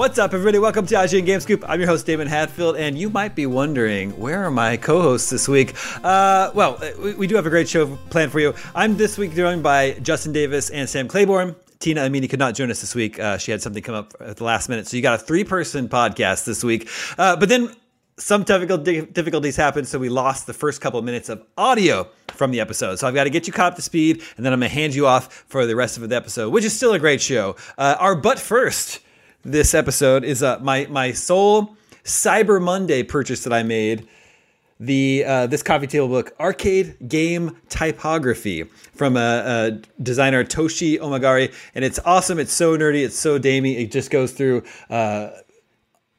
What's up, everybody? Welcome to IGN Game Scoop. I'm your host, Daemon Hatfield, and you might be wondering, where are my co hosts this week? Uh, well, we, we, do have a great show planned for you. I'm this week joined by Justin Davis and Sam Claiborne. Tina Amini could not join us this week. Uh, she had something come up at the last minute. So you got a three person podcast this week. Uh, but then some technical difficulties happened, so we lost the first couple of minutes of audio from the episode. So I've got to get you caught up to speed, and then I'm going to hand you off for the rest of the episode, which is still a great show. Uh, our but first this episode is uh, my my sole Cyber Monday purchase that I made. The uh, this coffee table book, Arcade Game Typography, from a, a, designer Toshi Omagari, and it's awesome. It's so nerdy. It's so damey. It just goes through. Uh,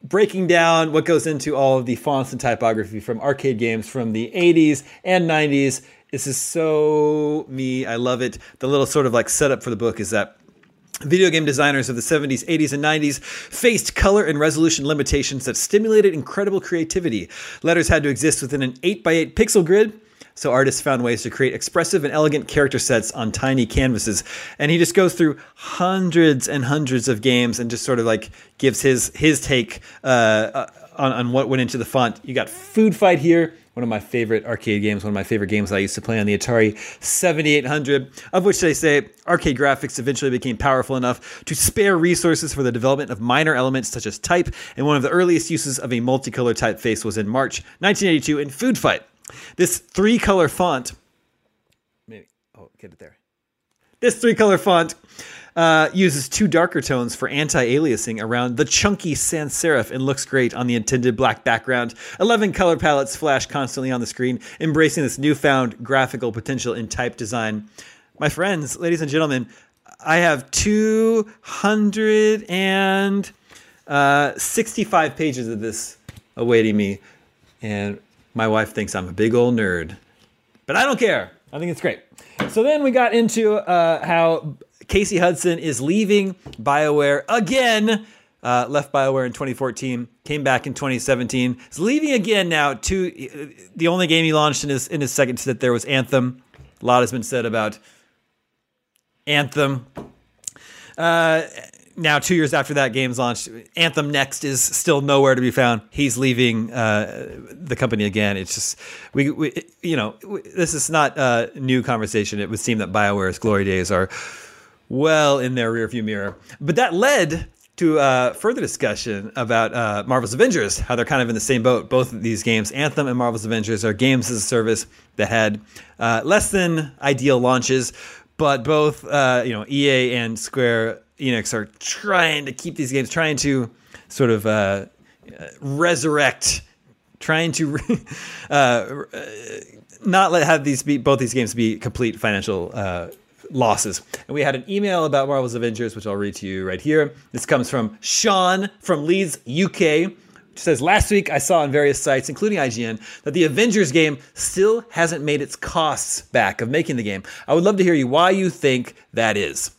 breaking down what goes into all of the fonts and typography from arcade games from the 80s and 90s. This is so me. I love it. The little sort of like setup for the book is that Video game designers of the 70s, 80s, and 90s faced color and resolution limitations that stimulated incredible creativity. Letters had to exist within an 8x8 pixel grid, so artists found ways to create expressive and elegant character sets on tiny canvases. And he just goes through hundreds and hundreds of games and just sort of like gives his his take uh, uh on, on what went into the font. You got Food Fight here one of my favorite arcade games, one of my favorite games I used to play on the Atari 7800, of which they say arcade graphics eventually became powerful enough to spare resources for the development of minor elements such as type, and one of the earliest uses of a multicolor typeface was in March 1982 in Food Fight. This three color font, maybe, oh, get it there. This three color font uh, uses two darker tones for anti-aliasing around the chunky sans serif and looks great on the intended black background. 11 color palettes flash constantly on the screen, embracing this newfound graphical potential in type design. My friends, ladies and gentlemen, I have 265 uh, pages of this awaiting me, and my wife thinks I'm a big old nerd. But I don't care. I think it's great. So then we got into uh, how Casey Hudson is leaving BioWare again. Uh, left BioWare in 2014, came back in 2017. Is leaving again now. To the only game he launched in his in his second stint there was Anthem. A lot has been said about Anthem. Uh, now, two years after that game's launched, Anthem Next is still nowhere to be found. He's leaving uh, the company again. It's just we, we you know, this is not a new conversation. It would seem that Bioware's glory days are well in their rearview mirror. But that led to uh, further discussion about uh, Marvel's Avengers, how they're kind of in the same boat. Both of these games, Anthem and Marvel's Avengers, are games as a service that had uh, less than ideal launches, but both uh, you know EA and Square Enix are trying to keep these games, trying to sort of uh, resurrect, trying to uh, not let have these be both these games be complete financial losses. And we had an email about Marvel's Avengers, which I'll read to you right here. This comes from Sean from Leeds, UK. Says last week I saw on various sites, including IGN, that the Avengers game still hasn't made its costs back of making the game. I would love to hear you why you think that is.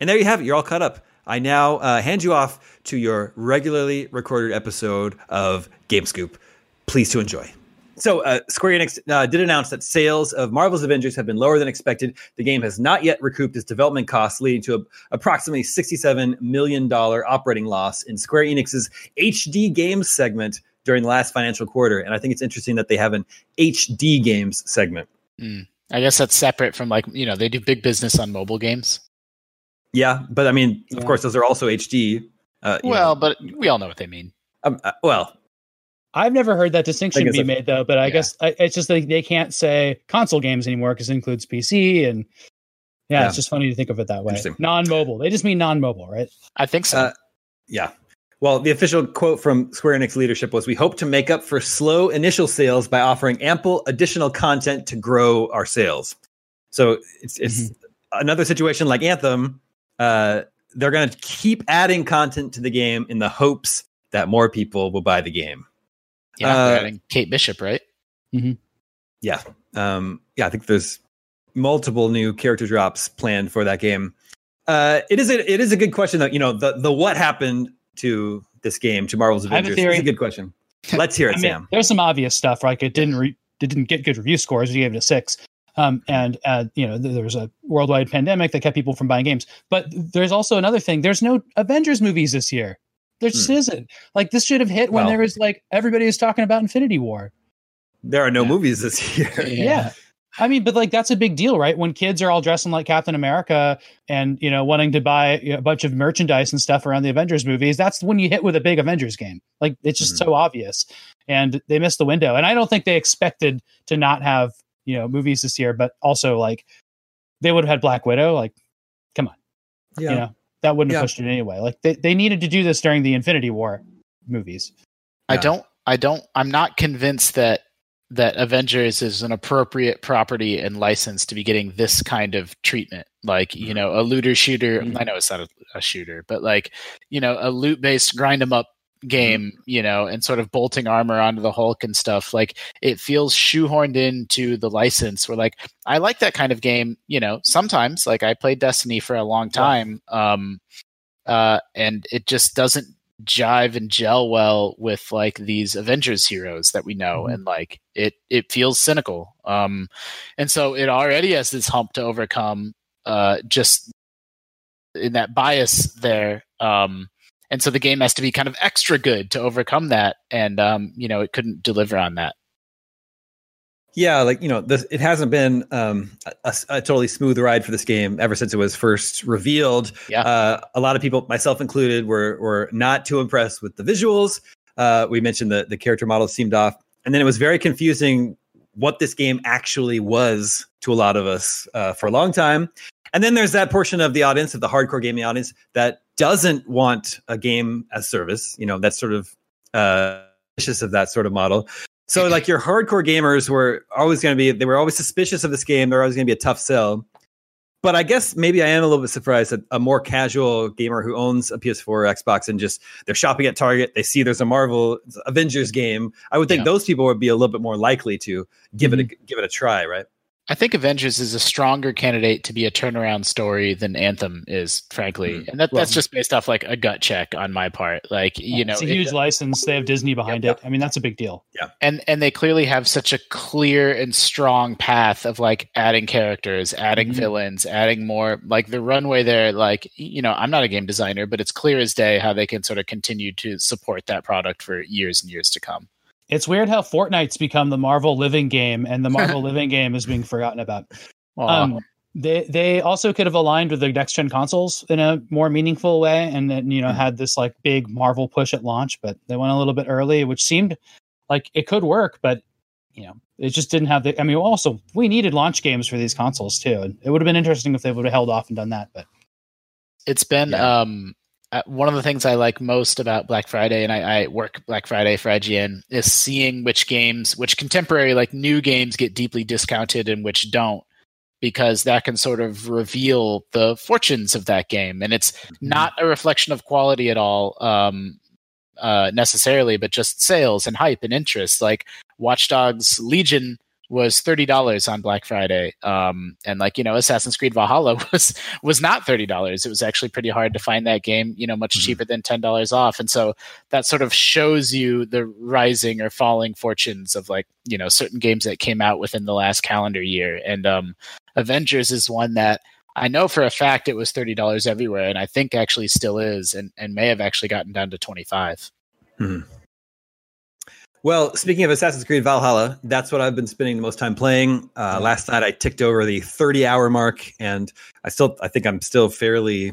And there you have it. You're all caught up. I now uh, hand you off to your regularly recorded episode of Game Scoop. Please to enjoy. So, uh, Square Enix uh, did announce that sales of Marvel's Avengers have been lower than expected. The game has not yet recouped its development costs, leading to a, approximately $67 million operating loss in Square Enix's HD games segment during the last financial quarter. And I think it's interesting that they have an HD games segment. Mm. I guess that's separate from like, you know, they do big business on mobile games. Yeah. But I mean, yeah. of course, those are also HD. Uh, well, know. but we all know what they mean. Um, uh, well, I've never heard that distinction be made though, but I yeah. guess I, it's just like they can't say console games anymore because it includes PC and yeah, yeah, it's just funny to think of it that way. Non-mobile. They just mean non-mobile, right? I think so. Uh, yeah. Well, the official quote from Square Enix leadership was, "We hope to make up for slow initial sales by offering ample additional content to grow our sales." So it's it's mm-hmm. another situation like Anthem. Uh, they're going to keep adding content to the game in the hopes that more people will buy the game. Yeah, uh, adding Kate Bishop, right? Mm-hmm. Yeah, um, yeah. I think there's multiple new character drops planned for that game. Uh, it is a it is a good question though. You know the the what happened to this game to Marvel's Avengers. It's a good question. Let's hear it, I mean, Sam. There's some obvious stuff, like it didn't re- it didn't get good review scores. We gave it a six. Um, and uh, you know there was a worldwide pandemic that kept people from buying games. But there's also another thing. There's no Avengers movies this year. There just hmm. isn't. Like this should have hit when well, there was like everybody was talking about Infinity War. There are no yeah. movies this year. yeah. yeah. I mean, but like that's a big deal, right? When kids are all dressing like Captain America and you know wanting to buy a bunch of merchandise and stuff around the Avengers movies, that's when you hit with a big Avengers game. Like it's just mm-hmm. so obvious, and they missed the window. And I don't think they expected to not have you know movies this year, but also like they would have had Black Widow. Like, come on, yeah, you know that wouldn't have pushed it anyway. Like they they needed to do this during the Infinity War movies. I don't. I don't. I'm not convinced that that Avengers is an appropriate property and license to be getting this kind of treatment. Like, you mm-hmm. know, a looter shooter. Mm-hmm. I know it's not a, a, shooter, but like, you know, a loot based grind them up game, mm-hmm. you know, and sort of bolting armor onto the Hulk and stuff. Like, it feels shoehorned into the license where, like, I like that kind of game, you know, sometimes. Like, I played Destiny for a long time. Um, uh, and it just doesn't jive and gel well with like these Avengers heroes that we know mm-hmm. and like it it feels cynical. Um and so it already has this hump to overcome uh just in that bias there. Um and so the game has to be kind of extra good to overcome that and um you know it couldn't deliver on that yeah, like you know, this, it hasn't been um, a, a, totally smooth ride for this game ever since it was first revealed. Yeah, uh, a lot of people, myself included, were were not too impressed with the visuals. Uh, we mentioned the the character models seemed off, and then it was very confusing what this game actually was to a lot of us uh, for a long time. And then there's that portion of the audience, of the hardcore gaming audience, that doesn't want a game as service. You know, that's sort of uh, of that sort of model. So like your hardcore gamers were always going to be they were always suspicious of this game. They're always going to be a tough sell. But I guess maybe I am a little bit surprised that a more casual gamer who owns a PS4 or Xbox and just they're shopping at Target, they see there's a Marvel Avengers game. I would think yeah. those people would be a little bit more likely to give mm-hmm. it a, mm-hmm. give it a try, right? I think Avengers is a stronger candidate to be a turnaround story than Anthem is, frankly, mm-hmm. and that, well, that's just based off like a gut check on my part. Like you know, it's a huge it, license. They have Disney behind it. I mean, that's a big deal. Yeah, and and they clearly have such a clear and strong path of like adding characters, adding mm-hmm. villains, adding more. Like the runway there, like you know, I'm not a game designer, but it's clear as day how they can sort of continue to support that product for years and years to come. It's weird how Fortnite's become the Marvel living game, and the Marvel living game is being forgotten about. Um, they they also could have aligned with the next gen consoles in a more meaningful way, and then you know hmm. had this like big Marvel push at launch, but they went a little bit early, which seemed like it could work, but you know it just didn't have the. I mean, also we needed launch games for these consoles too, and it would have been interesting if they would have held off and done that, but it's been yeah. um uh, one of the things I like most about Black Friday, and I, I, work Black Friday for IGN, is seeing which games, which contemporary, like new games, get deeply discounted and which don't, because that can sort of reveal the fortunes of that game. And it's mm-hmm. not a reflection of quality at all, um, uh, necessarily, but just sales and hype and interest. Like Watch Dogs Legion was thirty dollars on Black Friday, um, and like you know, Assassin's Creed Valhalla was was not thirty dollars. It was actually pretty hard to find that game, you know, much mm-hmm. cheaper than ten dollars off. And so that sort of shows you the rising or falling fortunes of like you know certain games that came out within the last calendar year. And um, Avengers is one that I know for a fact it was thirty dollars everywhere, and I think actually still is, and and may have actually gotten down to twenty five. Mm-hmm. Well, speaking of Assassin's Creed Valhalla, that's what I've been spending the most time playing. Uh, last night I ticked over the 30 hour mark, and I still, I think I'm still fairly,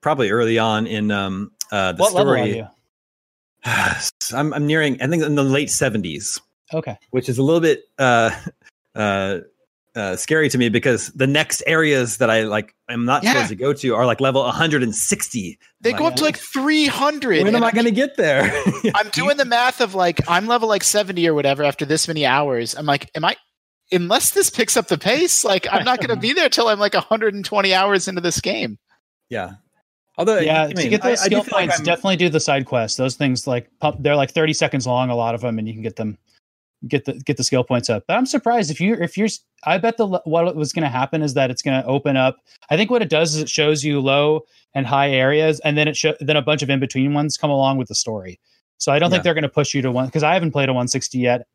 probably early on in um, uh, the what story. I'm, I'm nearing, I think, in the late 70s. Okay, which is a little bit uh, uh, uh, scary to me because the next areas that I like I'm not yeah. supposed to go to are like level 160. They like, go up to like 300. When am I going to get there? I'm doing the math of like I'm level like 70 or whatever after this many hours. I'm like, am I? Unless this picks up the pace, like I'm not going to be there till I'm like 120 hours into this game. Yeah. Although, yeah, I mean, to get those I, skill I points, like definitely do the side quests. Those things like they're like 30 seconds long, a lot of them, and you can get them get the get the skill points up. But I'm surprised if you if you're I bet the what was going to happen is that it's going to open up. I think what it does is it shows you low and high areas, and then it show, then a bunch of in between ones come along with the story. So I don't yeah. think they're going to push you to one because I haven't played a 160 yet,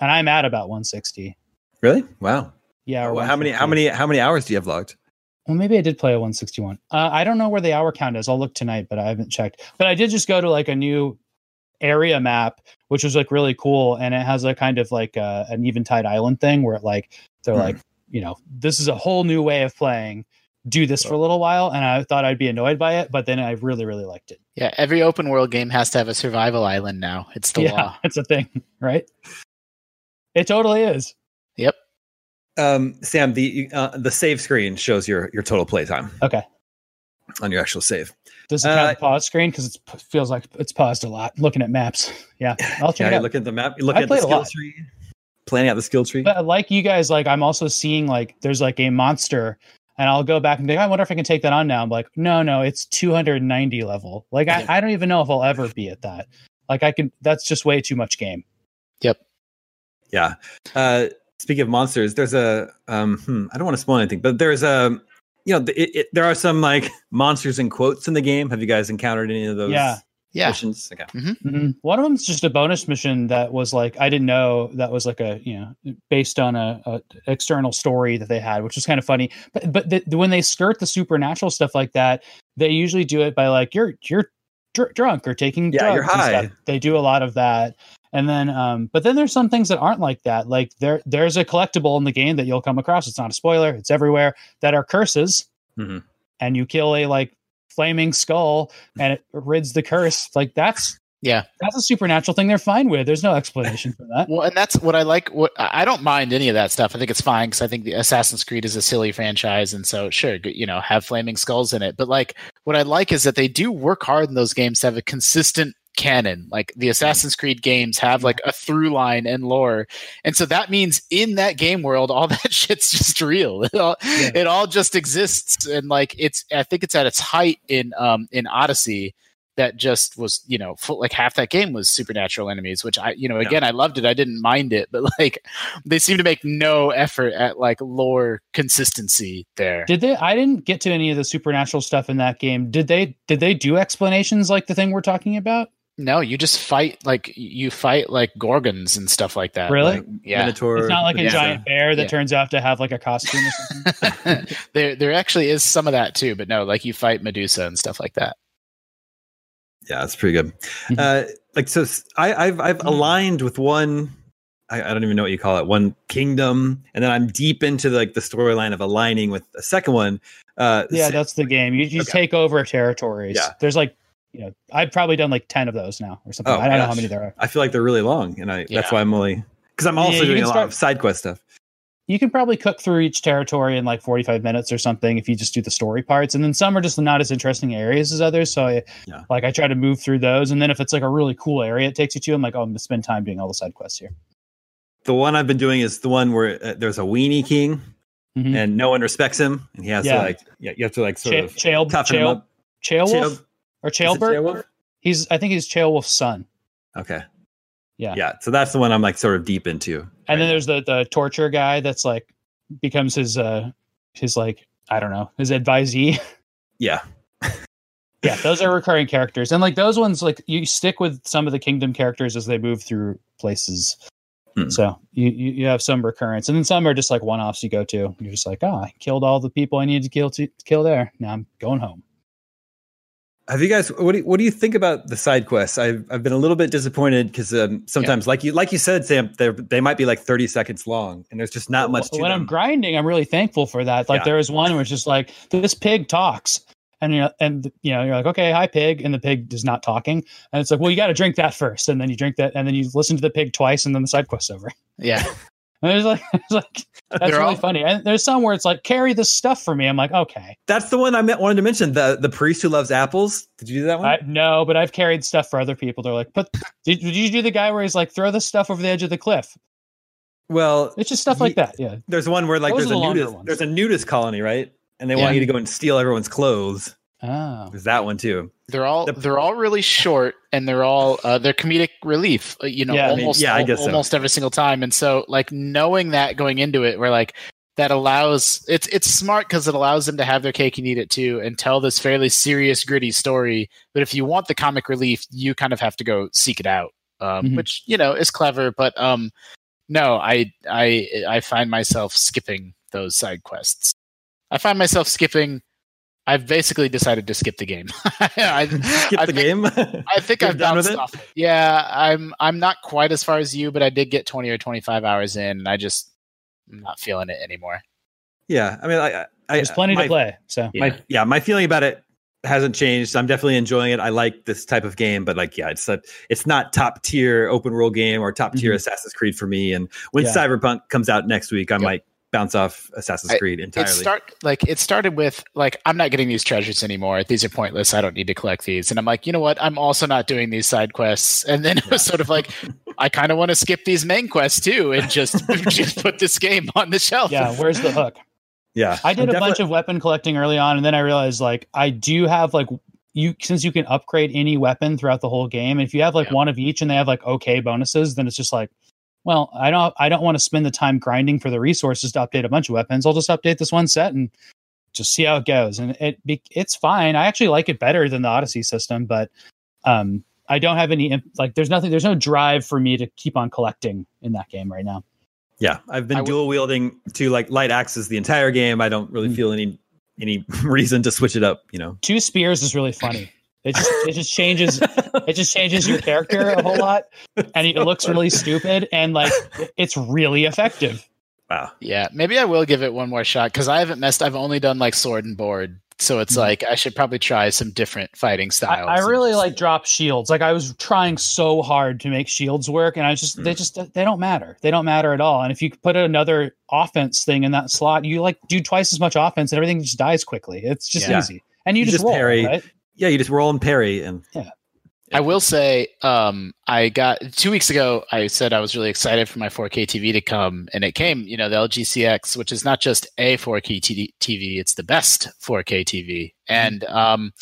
and I'm at about 160. Really? Wow. Yeah. Well, how many how many how many hours do you have logged? well, maybe I did play a 161. Uh, I don't know where the hour count is. I'll look tonight, but I haven't checked. But I did just go to like a new area map, which was like really cool, and it has a kind of like uh, an Eventide Island thing where it like they're mm. like, you know, this is a whole new way of playing. Do this for a little while, and I thought I'd be annoyed by it, but then I really, really liked it. Yeah, every open world game has to have a survival island now. It's the yeah, law. It's a thing, right? It totally is. Yep. Um, Sam, the uh, the save screen shows your your total playtime. Okay. On your actual save. Does it count uh, the pause screen? Because it feels like it's paused a lot. Looking at maps. Yeah, I'll check yeah, it out. Look at the map. You look at the skill tree. Planning out the skill tree. But like you guys, like I'm also seeing like there's like a monster, and I'll go back and think, I wonder if I can take that on now. I'm like, no, no, it's 290 level. Like I, I don't even know if I'll ever be at that. Like I can. That's just way too much game. Yep. Yeah. Uh, speaking of monsters, there's a um, hmm, I don't want to spoil anything, but there's a you know it, it, there are some like monsters and quotes in the game. Have you guys encountered any of those? Yeah. Yeah. Missions. Okay. Mm-hmm. Mm-hmm. One of them is just a bonus mission that was like I didn't know that was like a you know based on a, a external story that they had, which was kind of funny. But but the, when they skirt the supernatural stuff like that, they usually do it by like you're you're dr- drunk or taking yeah, drugs. You're high. They do a lot of that. And then, um, but then there's some things that aren't like that. Like there, there's a collectible in the game that you'll come across. It's not a spoiler. It's everywhere that are curses, mm-hmm. and you kill a like flaming skull, and it rids the curse. Like that's yeah, that's a supernatural thing they're fine with. There's no explanation for that. well, and that's what I like. What I don't mind any of that stuff. I think it's fine because I think the Assassin's Creed is a silly franchise, and so sure, you know, have flaming skulls in it. But like, what I like is that they do work hard in those games to have a consistent canon. Like the Assassin's Creed games have like a through line and lore. And so that means in that game world, all that shit's just real. It all, yeah. it all just exists. And like it's I think it's at its height in um in Odyssey that just was, you know, full, like half that game was supernatural enemies, which I, you know, again, yeah. I loved it. I didn't mind it, but like they seem to make no effort at like lore consistency there. Did they? I didn't get to any of the supernatural stuff in that game. Did they? Did they do explanations like the thing we're talking about? No, you just fight like you fight like gorgons and stuff like that. Really? Like, yeah. Minotaur, it's not like a yeah. giant bear that yeah. turns out to have like a costume or something. there there actually is some of that too, but no, like you fight Medusa and stuff like that. Yeah, it's pretty good. Mm-hmm. uh, like so, I, have I've mm-hmm. aligned with one. I, I, don't even know what you call it. One kingdom, and then I'm deep into the, like the storyline of aligning with a second one. Uh, yeah, that's the game. You you okay. take over territories. Yeah. There's like you know, I've probably done like 10 of those now or something. Oh, I don't gosh. know how many there are. I feel like they're really long and I, yeah. that's why I'm only, cause I'm also yeah, doing a start, lot of side quest stuff. You can probably cook through each territory in like 45 minutes or something if you just do the story parts. And then some are just not as interesting areas as others. So I, yeah. like, I try to move through those. And then if it's like a really cool area it takes you to, I'm like, oh, I'm going to spend time doing all the side quests here. The one I've been doing is the one where uh, there's a weenie king mm-hmm. and no one respects him. And he has to like, yeah, you have to like sort Ch- of Chael, toughen Chael, him up. Chael, or Ceolbert? He's I think he's Ceolwulf's son. Okay. Yeah. Yeah. So that's the one I'm like sort of deep into. And right then there's the the torture guy that's like becomes his uh his like I don't know his advisee. Yeah. yeah, those are recurring characters, and like those ones, like you stick with some of the kingdom characters as they move through places. Hmm. So you, you you have some recurrence, and then some are just like one offs you go to. You're just like, oh, I killed all the people I needed to kill to kill there. Now I'm going home. Have you guys? What do you, what do you think about the side quests? I've I've been a little bit disappointed because um, sometimes, yeah. like you like you said, Sam, they they might be like thirty seconds long, and there's just not much. when them. I'm grinding, I'm really thankful for that. Like yeah. there was one where it's just like this pig talks, and you know, and you know, you're like, okay, hi pig, and the pig is not talking, and it's like, well, you got to drink that first, and then you drink that, and then you listen to the pig twice, and then the side quest's over. Yeah, and there's like, it's like that's They're really all... funny. And there's some where it's like, carry this stuff for me. I'm like, okay. That's the one I wanted to mention. The the priest who loves apples. Did you do that one? I, no, but I've carried stuff for other people. They're like, but did, did you do the guy where he's like, throw the stuff over the edge of the cliff? Well, it's just stuff he, like that. Yeah. There's one where like Those there's a nudist, ones. there's a nudist colony, right? And they yeah. want you to go and steal everyone's clothes. Oh, there's that one too. They're all the, they're all really short, and they're all uh, they're comedic relief. Uh, you know, yeah, almost I mean, yeah, I guess almost so. every single time. And so, like knowing that going into it, we're like that allows it's it's smart because it allows them to have their cake and eat it too, and tell this fairly serious, gritty story. But if you want the comic relief, you kind of have to go seek it out, um, mm-hmm. which you know is clever. But um, no, I I I find myself skipping those side quests. I find myself skipping. I've basically decided to skip the game. I, skip I the think, game. I think I've bounced off. Yeah, I'm. I'm not quite as far as you, but I did get 20 or 25 hours in, and I just I'm not feeling it anymore. Yeah, I mean, I, I there's plenty my, to play. So my, yeah, my feeling about it hasn't changed. I'm definitely enjoying it. I like this type of game, but like, yeah, it's a, it's not top tier open world game or top tier mm-hmm. Assassin's Creed for me. And when yeah. Cyberpunk comes out next week, I yep. might bounce off Assassin's I, Creed entirely. It start like it started with like I'm not getting these treasures anymore. These are pointless. I don't need to collect these. And I'm like, you know what? I'm also not doing these side quests. And then it was sort of like, I kind of want to skip these main quests too and just just put this game on the shelf. Yeah, where's the hook? Yeah. I did I'm a bunch of weapon collecting early on, and then I realized like I do have like you since you can upgrade any weapon throughout the whole game. If you have like yeah. one of each and they have like okay bonuses, then it's just like, well, I don't I don't want to spend the time grinding for the resources to update a bunch of weapons. I'll just update this one set and just see how it goes. And it it's fine. I actually like it better than the Odyssey system, but um I don't have any like there's nothing there's no drive for me to keep on collecting in that game right now. Yeah, I've been dual wielding to like light axes the entire game. I don't really mm. feel any any reason to switch it up. You know, two spears is really funny. It just it just changes it just changes your character a whole lot, and it looks really stupid and like it's really effective. Wow. Yeah, maybe I will give it one more shot because I haven't messed. I've only done like sword and board so it's mm-hmm. like I should probably try some different fighting styles. I, I really like drop shields. Like I was trying so hard to make shields work, and I just mm. they just they don't matter. They don't matter at all. And if you put another offense thing in that slot, you like do twice as much offense, and everything just dies quickly. It's just yeah. easy, and you, you just, just roll, parry. Right? Yeah, you just roll and parry, and yeah. I will say, um, I got two weeks ago. I said I was really excited for my 4K TV to come, and it came. You know, the LG CX, which is not just a 4K TV; it's the best 4K TV, mm-hmm. and um,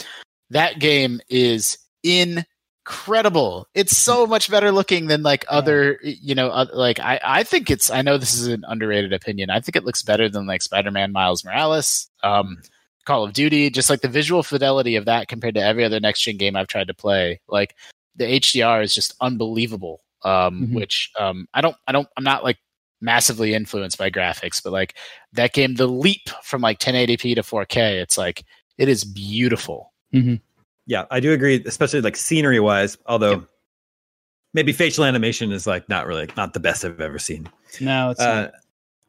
that game is incredible. It's so much better looking than like other, you know, uh, like I, I think it's. I know this is an underrated opinion. I think it looks better than like Spider-Man Miles Morales. Um, Call of Duty, just like the visual fidelity of that compared to every other next gen game I've tried to play. Like the HDR is just unbelievable. Um, mm-hmm. which um, I don't, I don't, I'm not like massively influenced by graphics, but like that game, the leap from like 1080p to 4K, it's like it is beautiful. Mm-hmm. Yeah, I do agree, especially like scenery wise. Although yeah. maybe facial animation is like not really not the best I've ever seen. No, it's uh,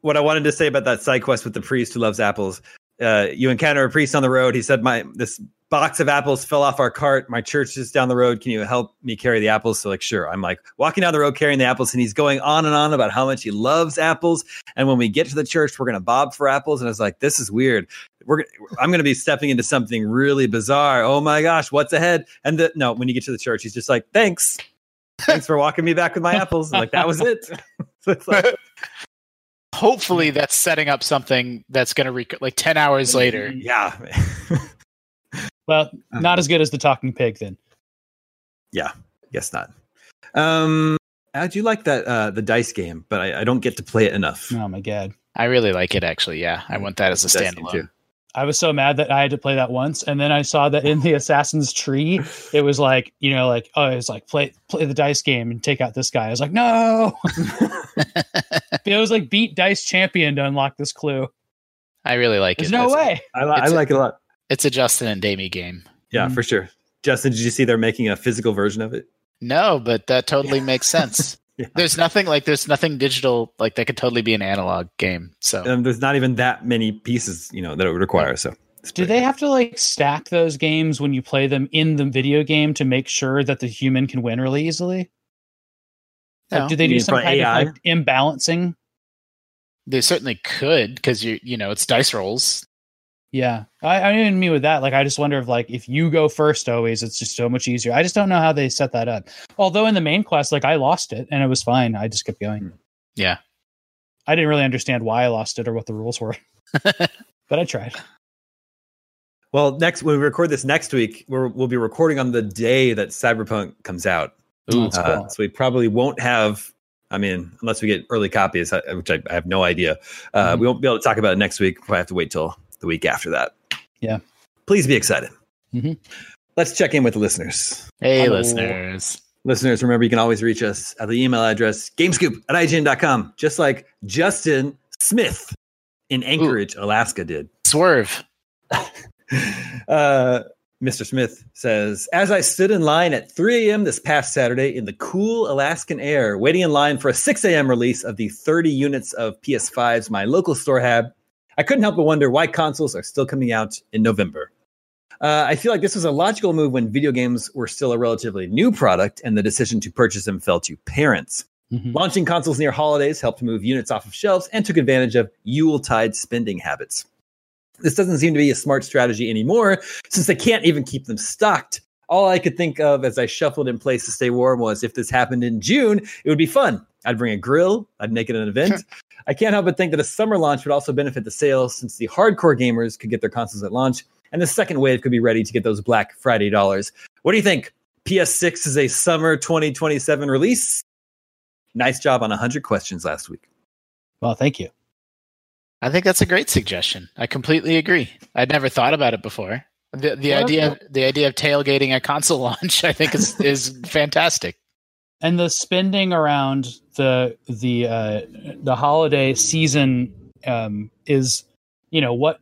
what I wanted to say about that side quest with the priest who loves apples uh, you encounter a priest on the road. He said, "My this box of apples fell off our cart. My church is down the road. Can you help me carry the apples?" So like, sure. I'm like walking down the road carrying the apples, and he's going on and on about how much he loves apples. And when we get to the church, we're gonna bob for apples. And I was like, this is weird. We're I'm gonna be stepping into something really bizarre. Oh my gosh, what's ahead? And the, no, when you get to the church, he's just like, thanks. Thanks for walking me back with my apples. like that was it. so it's like, hopefully that's setting up something that's going to rec- like 10 hours later. Yeah. Well not as good as the talking pig then. Yeah guess not. Um i do like that uh the dice game but I, I don't get to play it enough. Oh my god. I really like it actually. Yeah i want that as a standalone I was so mad that I had to play that once, and then I saw that in the Assassin's Tree, it was like you know, like oh, it's like play play the dice game and take out this guy. I was like, no. it was like beat Dice Champion to unlock this clue. I really like There's it. no it's, way. I, li- I like a, it a lot. It's a Justin and Damie game. Yeah, mm-hmm. for sure. Justin, did you see they're making a physical version of it? No, but that totally makes sense. Yeah. There's nothing like there's nothing digital like that could totally be an analog game. So and there's not even that many pieces, you know, that it would require. So do they have to like stack those games when you play them in the video game to make sure that the human can win really easily? No. Like, do they do some kind AI? of like imbalancing? They certainly could because you you know it's dice rolls. Yeah, I, I didn't mean with that. Like, I just wonder if like if you go first, always it's just so much easier. I just don't know how they set that up. Although in the main quest, like I lost it and it was fine. I just kept going. Hmm. Yeah, I didn't really understand why I lost it or what the rules were, but I tried. Well, next when we record this next week, we will be recording on the day that Cyberpunk comes out. Ooh, uh, cool. So we probably won't have. I mean, unless we get early copies, which I, I have no idea. Uh, mm-hmm. We won't be able to talk about it next week. I have to wait till the week after that. Yeah. Please be excited. Mm-hmm. Let's check in with the listeners. Hey, Hello. listeners. Listeners, remember you can always reach us at the email address gamescoop at ign.com, just like Justin Smith in Anchorage, Ooh. Alaska did. Swerve. uh, Mr. Smith says, as I stood in line at 3 a.m. this past Saturday in the cool Alaskan air, waiting in line for a 6 a.m. release of the 30 units of PS5s my local store had, I couldn't help but wonder why consoles are still coming out in November. Uh, I feel like this was a logical move when video games were still a relatively new product and the decision to purchase them fell to parents. Mm-hmm. Launching consoles near holidays helped move units off of shelves and took advantage of Yuletide spending habits. This doesn't seem to be a smart strategy anymore since they can't even keep them stocked. All I could think of as I shuffled in place to stay warm was if this happened in June, it would be fun. I'd bring a grill, I'd make it an event. I can't help but think that a summer launch would also benefit the sales since the hardcore gamers could get their consoles at launch and the second wave could be ready to get those Black Friday dollars. What do you think? PS6 is a summer 2027 release. Nice job on 100 questions last week. Well, thank you. I think that's a great suggestion. I completely agree. I'd never thought about it before. The the idea of, the idea of tailgating a console launch, I think, is is fantastic. And the spending around the the uh, the holiday season um, is, you know, what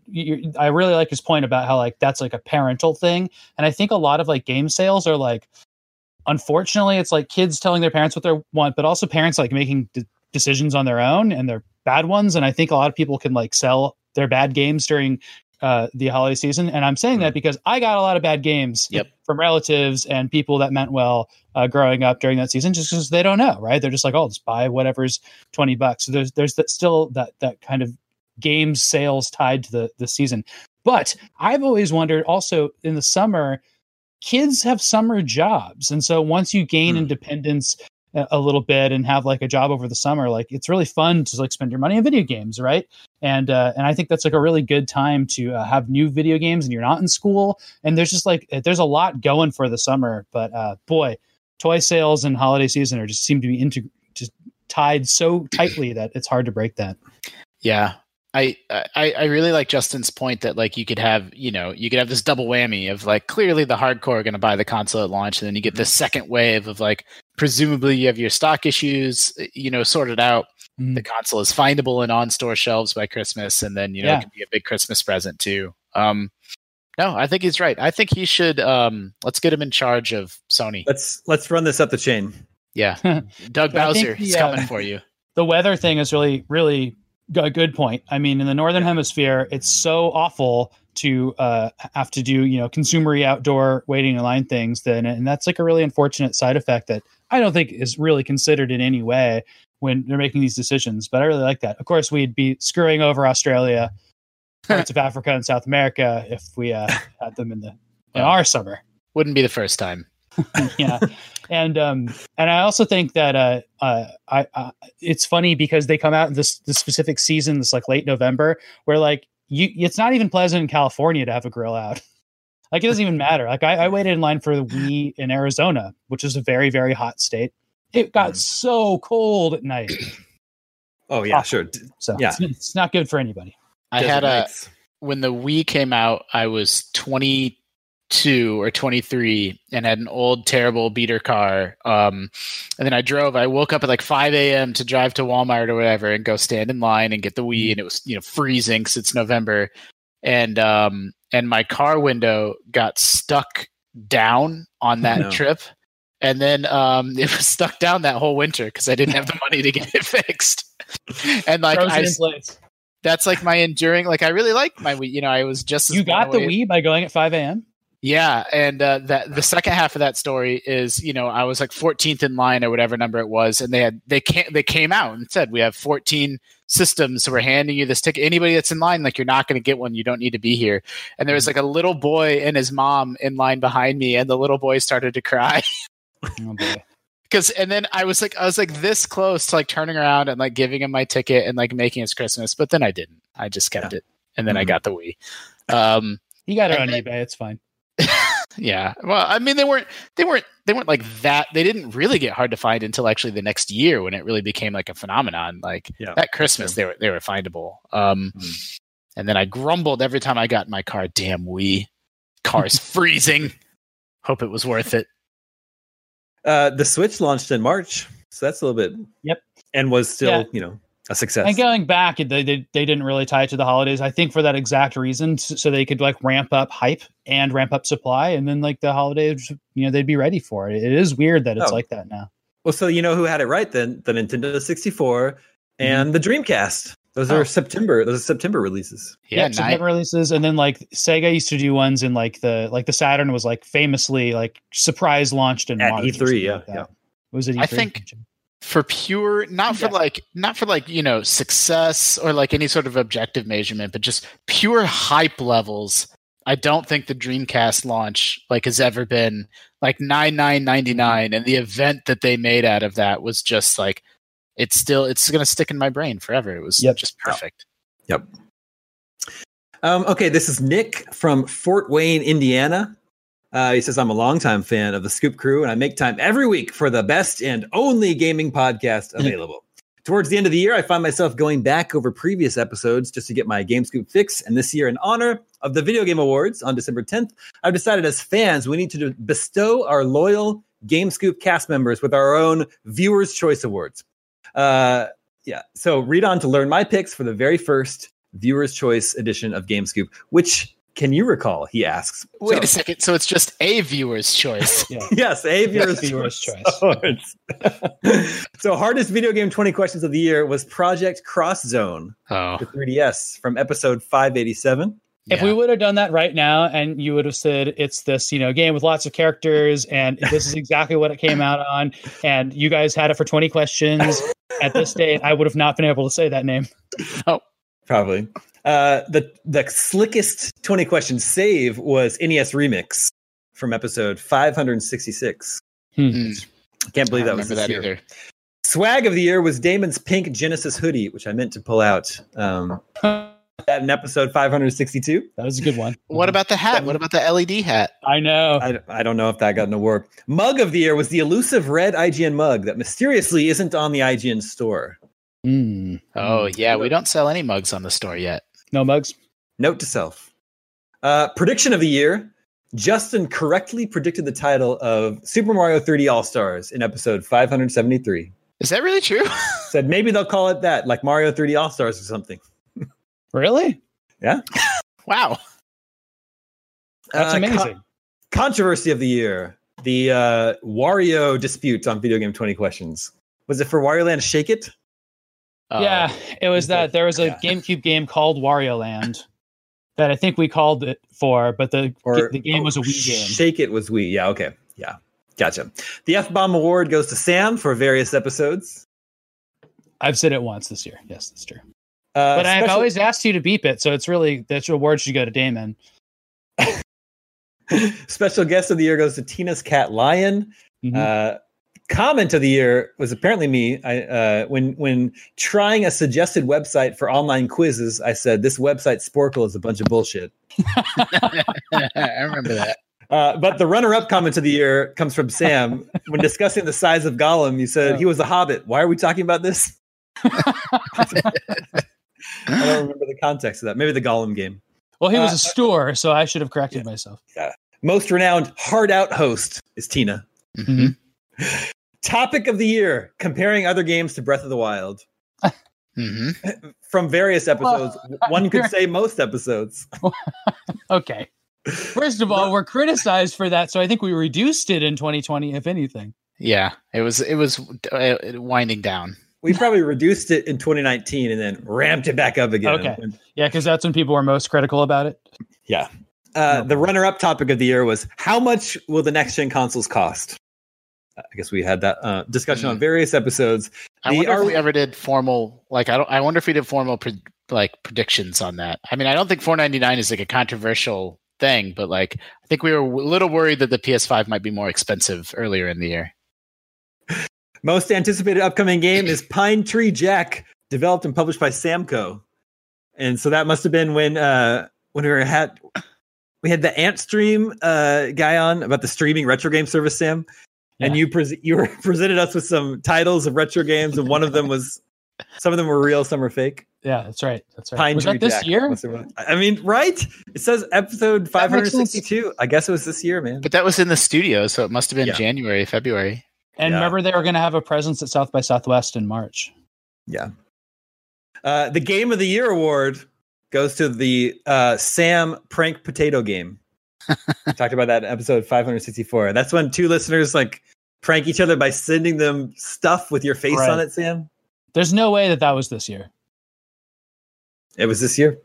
I really like his point about how like that's like a parental thing, and I think a lot of like game sales are like, unfortunately, it's like kids telling their parents what they want, but also parents like making de- decisions on their own and they're bad ones. And I think a lot of people can like sell their bad games during uh, the holiday season. And I'm saying that mm. because I got a lot of bad games yep. from relatives and people that meant well uh, growing up during that season, just because they don't know, right? They're just like, oh, just buy whatever's 20 bucks. So there's, there's that still that, that kind of game sales tied to the, the season. But I've always wondered also in the summer, kids have summer jobs. And so once you gain mm. independence a little bit and have like a job over the summer like it's really fun to like spend your money on video games right? And uh, and i think that's like a really good time to uh, have new video games and you're not in school. And there's just like there's a lot going for the summer but uh, boy toy sales and holiday season are just seem to be into just tied so tightly that it's hard to break that. Yeah I, I I really like Justin's point that like you could have you know you could have this double whammy of like clearly the hardcore are going to buy the console at launch and then you get this second wave of like presumably you have your stock issues you know sorted out mm. the console is findable and on store shelves by Christmas and then you know yeah. it can be a big Christmas present too. Um, no, I think he's right. I think he should um, let's get him in charge of Sony. Let's let's run this up the chain. Yeah, Doug Bowser is coming for you. The weather thing is really really a good point. I mean, in the northern hemisphere, it's so awful to uh, have to do you know consumery outdoor waiting in line things. Then, and that's like a really unfortunate side effect that I don't think is really considered in any way when they're making these decisions. But I really like that. Of course, we'd be screwing over Australia, parts of Africa, and South America if we uh, had them in the in our summer. Wouldn't be the first time. yeah, and um, and I also think that uh, uh, I uh, it's funny because they come out in this this specific season, this like late November, where like you, it's not even pleasant in California to have a grill out. like it doesn't even matter. Like I, I waited in line for the Wii in Arizona, which is a very very hot state. It got mm. so cold at night. Oh yeah, sure. So yeah, it's, it's, not good for anybody. I had a when the Wii came out, I was twenty 22 or 23 and had an old terrible beater car. Um, and then i drove i woke up at like 5 a.m to drive to walmart or whatever and go stand in line and get the wii and it was you know freezing because it's november. And um, and my car window got stuck down on that no. trip. And then um, it was stuck down that whole winter because i didn't have the money to get it fixed. And like I, that's like my enduring like i really like my wii you know i was just you got the wii by going at 5 a.m yeah, and uh, that the second half of that story is, you know, I was like 14th in line or whatever number it was, and they had they came they came out and said we have 14 systems, so we're handing you this ticket. Anybody that's in line, like you're not going to get one. You don't need to be here. And there was like a little boy and his mom in line behind me, and the little boy started to cry. oh. Because and then I was like I was like this close to like turning around and like giving him my ticket and like making his Christmas, but then I didn't. I just kept yeah. it, and then mm-hmm. I got the Wii. Um, you got it on eBay. It's fine. yeah. Well, I mean, they weren't they weren't they weren't like that. They didn't really get hard to find until actually the next year when it really became like a phenomenon. Like yeah, that Christmas, they were they were findable. Um, mm. and then I grumbled every time I got in my car. Damn, Wii car's freezing. Hope it was worth it. Uh, the Switch launched in March, so that's a little bit. Yep. And was still, yeah. you know, a success. And going back, they, they they didn't really tie it to the holidays. I think for that exact reason, so they could like ramp up hype and ramp up supply, and then like the holidays, you know, they'd be ready for it. It is weird that it's oh. like that now. Well, so you know who had it right then? The Nintendo 64 and mm-hmm. the Dreamcast. Those oh. are September. Those are September releases. Yeah, yeah September releases, and then like Sega used to do ones in like the like the Saturn was like famously like surprise launched in at E3. Yeah, like yeah. Was it? E3? I think for pure not for yeah. like not for like you know success or like any sort of objective measurement but just pure hype levels. I don't think the dreamcast launch like has ever been like 9999 and the event that they made out of that was just like it's still it's going to stick in my brain forever. It was yep. just perfect. Yep. Um, okay this is nick from fort wayne indiana uh, he says, I'm a longtime fan of the Scoop Crew, and I make time every week for the best and only gaming podcast available. Towards the end of the year, I find myself going back over previous episodes just to get my Game Scoop fix. And this year, in honor of the Video Game Awards on December 10th, I've decided as fans, we need to bestow our loyal Game Scoop cast members with our own Viewers' Choice Awards. Uh, yeah, so read on to learn my picks for the very first Viewers' Choice edition of Game Scoop, which can you recall? He asks. Wait so, a second. So it's just a viewer's choice. yeah. yes, a viewer's, viewer's choice. so hardest video game 20 questions of the year was Project Cross Zone oh. for 3DS from episode 587. If yeah. we would have done that right now and you would have said it's this, you know, game with lots of characters and this is exactly what it came out on and you guys had it for 20 questions at this date, I would have not been able to say that name. Oh, probably. Uh, the the slickest 20 question save was NES Remix from episode 566. Hmm. I can't believe I that was that year. either. Swag of the year was Daemon's pink Genesis hoodie, which I meant to pull out. Um, that in episode 562. That was a good one. What about the hat? What about the LED hat? I know. I, I don't know if that got an award. Mug of the year was the elusive red IGN mug that mysteriously isn't on the IGN store. Mm. Oh, yeah. We don't sell any mugs on the store yet. No mugs. Note to self. Uh, prediction of the year. Justin correctly predicted the title of Super Mario 3D All Stars in episode 573. Is that really true? Said maybe they'll call it that, like Mario 3D All Stars or something. really? Yeah. wow. That's uh, amazing. Con- controversy of the year. The uh, Wario dispute on Video Game 20 Questions. Was it for Wario Land Shake It? Uh, yeah, it was that there was a yeah. GameCube game called Wario Land that I think we called it for, but the or, the game oh, was a Wii game. Shake It was Wii. Yeah, okay. Yeah. Gotcha. The F Bomb Award goes to Sam for various episodes. I've said it once this year. Yes, that's true. Uh, but I've always asked you to beep it, so it's really that award should go to Daemon. special guest of the year goes to Tina's cat Lion. Mm-hmm. Uh, comment of the year was apparently me. I uh, when when trying a suggested website for online quizzes, I said this website Sporcle is a bunch of bullshit. I remember that. Uh, but the runner-up comment of the year comes from Sam. when discussing the size of Gollum, you said oh. he was a hobbit. Why are we talking about this? I don't remember the context of that. Maybe the Gollum game. Well, he was uh, a store, so I should have corrected yeah, myself. Yeah. Most renowned hard out host is Tina. Mm-hmm. Topic of the year: comparing other games to Breath of the Wild. mm-hmm. From various episodes, well, one could say most episodes. okay. First of all, we're criticized for that, so I think we reduced it in 2020, if anything. Yeah, it was it was uh, winding down. We probably reduced it in 2019 and then ramped it back up again. Okay. Yeah, because that's when people were most critical about it. Yeah. Uh, the runner-up topic of the year was how much will the next gen consoles cost? I guess we had that uh, discussion mm. on various episodes. I the, wonder if we ever did formal, like I don't. I wonder if we did formal pre- like predictions on that. I mean, I don't think 499 is like a controversial thing, but like I think we were a little worried that the PS5 might be more expensive earlier in the year. Most anticipated upcoming game is Pine Tree Jack, developed and published by Samco, and so that must have been when uh, when we were had we had the Antstream uh, guy on about the streaming retro game service, Sam. Yeah. And you pre- you were presented us with some titles of retro games, and one of them was some of them were real, some were fake. Yeah, that's right. That's right. Pine was that this Jack. year? I mean, right? It says episode 562. I guess it was this year, man. But that was in the studio, so it must have been yeah. January, February. And yeah. remember, they were going to have a presence at South by Southwest in March. Yeah. Uh, the Game of the Year award goes to the uh, Sam prank potato game. Talked about that in episode 564. That's when two listeners like prank each other by sending them stuff with your face right. on it, Sam. There's no way that that was this year. It was this year.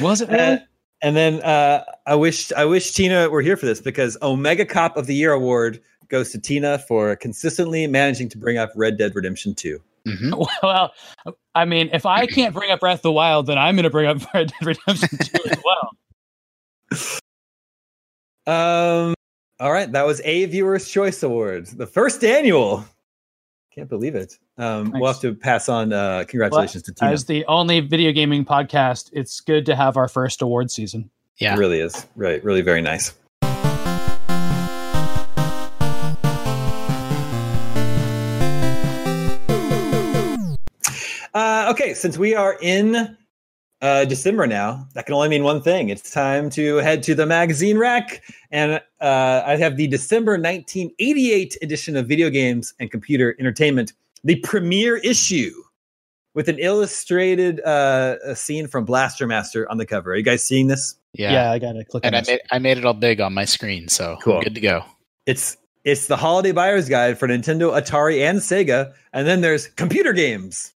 Was it really? Uh, and then uh, I wish I wish Tina were here for this because Omega Cop of the Year award goes to Tina for consistently managing to bring up Red Dead Redemption 2. Mm-hmm. Well, I mean, if I can't bring up Breath of the Wild, then I'm going to bring up Red Dead Redemption 2 as well. Um. All right, that was a Viewer's Choice Award, the first annual. Can't believe it. Um, nice. We'll have to pass on uh, congratulations well, to Tina. As the only video gaming podcast, it's good to have our first award season. Yeah, it really is. Right, really very nice. Uh, okay, since we are in uh, December now, that can only mean one thing. It's time to head to the magazine rack. And uh, I have the December 1988 edition of Video Games and Computer Entertainment, the premiere issue with an illustrated uh, scene from Blaster Master on the cover. Are you guys seeing this? Yeah, yeah I got it. Click and I made, I made it all big on my screen, so cool. good to go. It's it's the holiday buyer's guide for Nintendo, Atari, and Sega, and then there's computer games.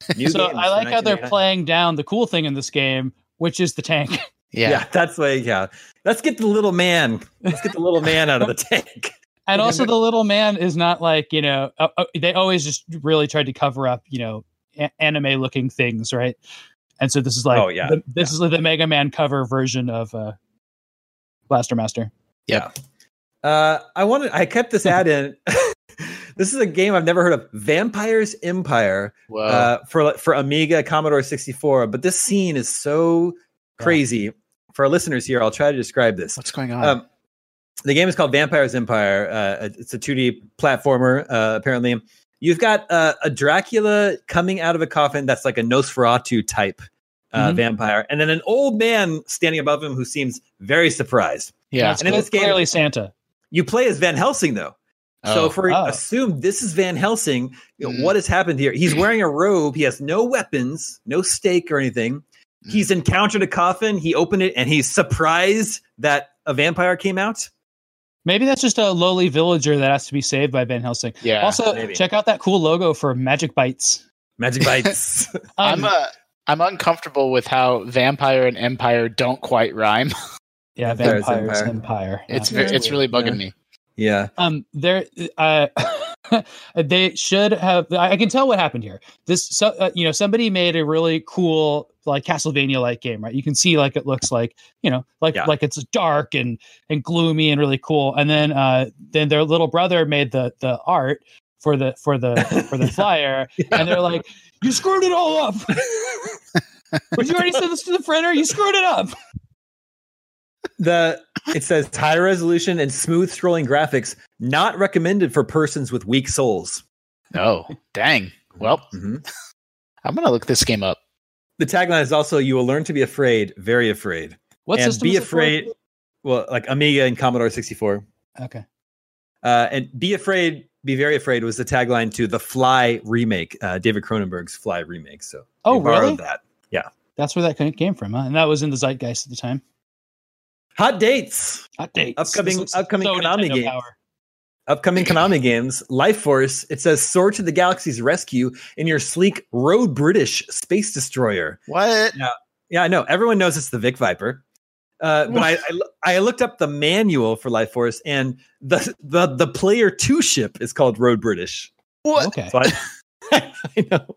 So I like how they're playing down the cool thing in this game, which is the tank. Yeah, yeah that's way. Yeah, let's get the little man. Let's get the little man out of the tank. And also, the little man is not like you know. Uh, uh, they always just really tried to cover up you know a- anime looking things, right? And so this is like, oh yeah, the, this yeah. is like the Mega Man cover version of uh, Blaster Master. Yeah. Uh, I wanted. I kept this ad in this is a game I've never heard of. Vampires Empire uh, for for Amiga, Commodore 64. But this scene is so crazy. Yeah. For our listeners here, I'll try to describe this. What's going on? Um, the game is called Vampires Empire. Uh, it's a 2D platformer, uh, apparently. You've got uh, a Dracula coming out of a coffin that's like a Nosferatu type uh, mm-hmm. vampire, and then an old man standing above him who seems very surprised. Yeah, and in this game, clearly Santa. You play as Van Helsing, though. So oh. if we oh. assume this is Van Helsing, you know, mm. what has happened here? He's wearing a robe. He has no weapons, no stake or anything. Mm. He's encountered a coffin. He opened it and he's surprised that a vampire came out. Maybe that's just a lowly villager that has to be saved by Van Helsing. Yeah. Also, maybe. check out that cool logo for Magic Bites. Magic Bites. um, I'm uh, I'm uncomfortable with how vampire and empire don't quite rhyme. Yeah, vampires empire. empire. It's yeah. it's really bugging yeah. me. Yeah. Um. There. Uh. they should have. I can tell what happened here. This. So. Uh, you know. Somebody made a really cool like Castlevania like game, right? You can see like it looks like you know like yeah. like it's dark and and gloomy and really cool. And then uh then their little brother made the the art for the for the for the flyer, yeah. and they're like, "You screwed it all up." but you already said this to the printer. You screwed it up the it says high resolution and smooth scrolling graphics not recommended for persons with weak souls. Oh, dang. Well, mm-hmm. I'm gonna look this game up. The tagline is also "You will learn to be afraid, very afraid." What and be afraid? Well, like Amiga and Commodore 64. Okay. Uh, and be afraid, be very afraid was the tagline to the Fly remake, uh, David Cronenberg's Fly remake. So oh, really? That yeah, that's where that came from, huh? And that was in the zeitgeist at the time. Hot dates. Hot dates. Upcoming upcoming so Konami games. Power. Upcoming Konami games. Life Force. It says soar to the galaxy's rescue in your sleek Lord British space destroyer. What? Yeah, yeah, I know. Everyone knows it's the Vic Viper. Uh, but I, I, I looked up the manual for Life Force, and the the the player two ship is called Lord British. What? Okay. So I, I know.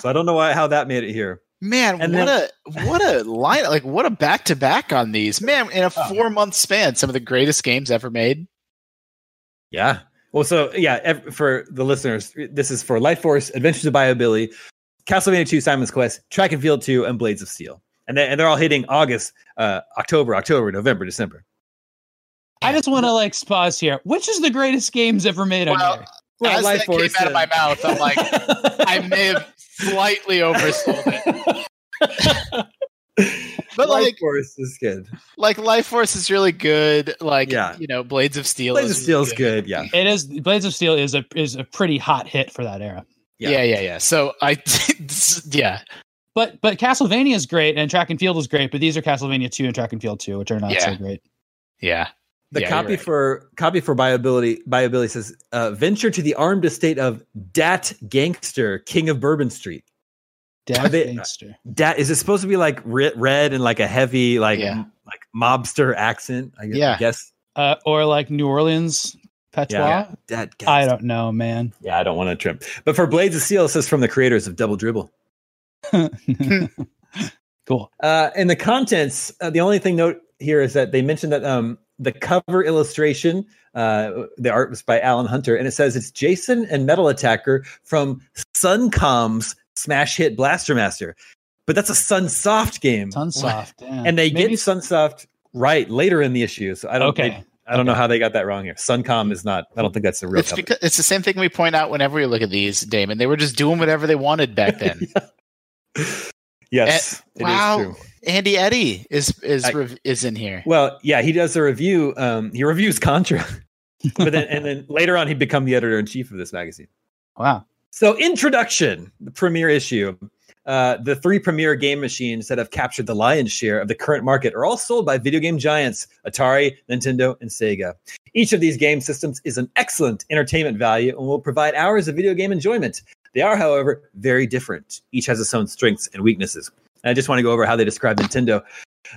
So I don't know why how that made it here. Man, and what then, a what a line like what a back to back on these. Man, in a oh. four month span, some of the greatest games ever made. Yeah. Well, so yeah, for the listeners, this is for Life Force, Adventures of Bayou Billy, Castlevania 2, Simon's Quest, Track and Field 2, and Blades of Steel. And, they, and they're all hitting August, uh, October, October, November, December. I just want to like pause here. Which is the greatest games ever made well, on here? Well, as Life that Force came out of my mouth, I'm like, I may have slightly oversold it. but Life like Force is good. Like Life Force is really good. Like yeah. you know, Blades of Steel. Blades of Steel is good. good. Yeah, it is. Blades of Steel is a is a pretty hot hit for that era. Yeah, yeah, yeah. yeah. So I, yeah. But but Castlevania is great and Track and Field is great, but these are Castlevania two and Track and Field two, which are not yeah. so great. Yeah. The yeah, copy right. for copy for Bayou Billy viability says uh, venture to the armed estate of Dat Gangster, King of Bourbon Street. Dat they, Gangster. Dat is it supposed to be like red and like a heavy like yeah. like mobster accent? I guess. Yeah. I guess. Uh, or like New Orleans patois. Yeah, Dat I don't know, man. Yeah, I don't want to trim. But for Blades of Steel, it says from the creators of Double Dribble. cool. Uh, and the contents, uh, the only thing note here is that they mentioned that um, the cover illustration, uh, the art was by Alan Hunter, and it says it's Jason and Metal Attacker from Suncom's smash hit Blaster Master. But that's a Sunsoft game. Sunsoft, yeah. and they Maybe get Sunsoft right later in the issue. So I don't. Okay. They, I don't okay. know how they got that wrong here. Suncom is not. I don't think that's the real. It's because it's the same thing we point out whenever we look at these, Daemon. They were just doing whatever they wanted back then. Yes, and, wow. Andy Eddy is is I, is in here. Well, yeah, he does a review. Um, he reviews Contra, but then and then later on, he'd become the editor in chief of this magazine. Wow. So, introduction, the premiere issue. Uh, the three premier game machines that have captured the lion's share of the current market are all sold by video game giants Atari, Nintendo, and Sega. Each of these game systems is an excellent entertainment value and will provide hours of video game enjoyment. They are, however, very different. Each has its own strengths and weaknesses. And I just want to go over how they describe Nintendo.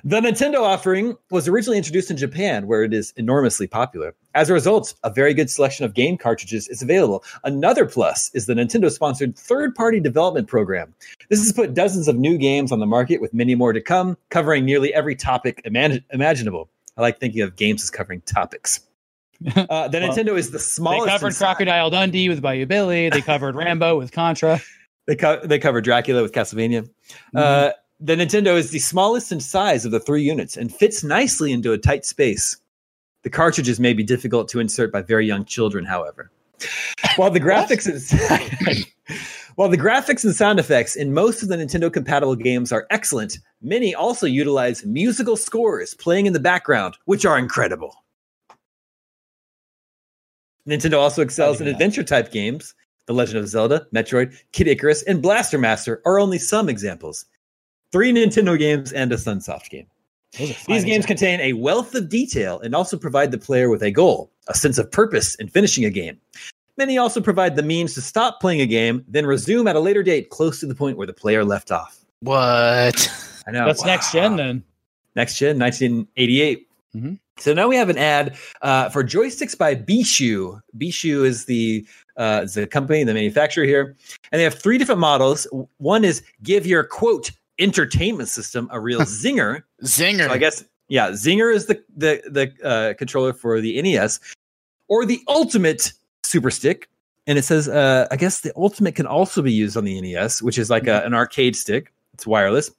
The Nintendo offering was originally introduced in Japan, where it is enormously popular. As a result, a very good selection of game cartridges is available. Another plus is the Nintendo sponsored third party development program. This has put dozens of new games on the market, with many more to come, covering nearly every topic imag- imaginable. I like thinking of games as covering topics. Uh, the well, Nintendo is the smallest. They covered Crocodile Dundee with Bayou Billy. They covered Rambo with Contra. They, co- they covered Dracula with Castlevania. Mm-hmm. Uh, the Nintendo is the smallest in size of the three units and fits nicely into a tight space. The cartridges may be difficult to insert by very young children, however. While the graphics is while the graphics and sound effects in most of the Nintendo compatible games are excellent, many also utilize musical scores playing in the background, which are incredible. Nintendo also excels in adventure type games. The Legend of Zelda, Metroid, Kid Icarus, and Blaster Master are only some examples three Nintendo games, and a Sunsoft game. These games contain a wealth of detail and also provide the player with a goal, a sense of purpose in finishing a game. Many also provide the means to stop playing a game, then resume at a later date close to the point where the player left off. What? I know. That's wow. next gen then. Next gen, 1988. Mm-hmm. So now we have an ad uh, for joysticks by Beeshu. Beeshu is the uh, is the company, the manufacturer here, and they have three different models. One is give your quote entertainment system a real zinger. zinger. So I guess yeah, zinger is the the the uh, controller for the NES, or the ultimate Super Stick. And it says, uh, I guess the ultimate can also be used on the NES, which is like a, mm-hmm. an arcade stick. It's wireless.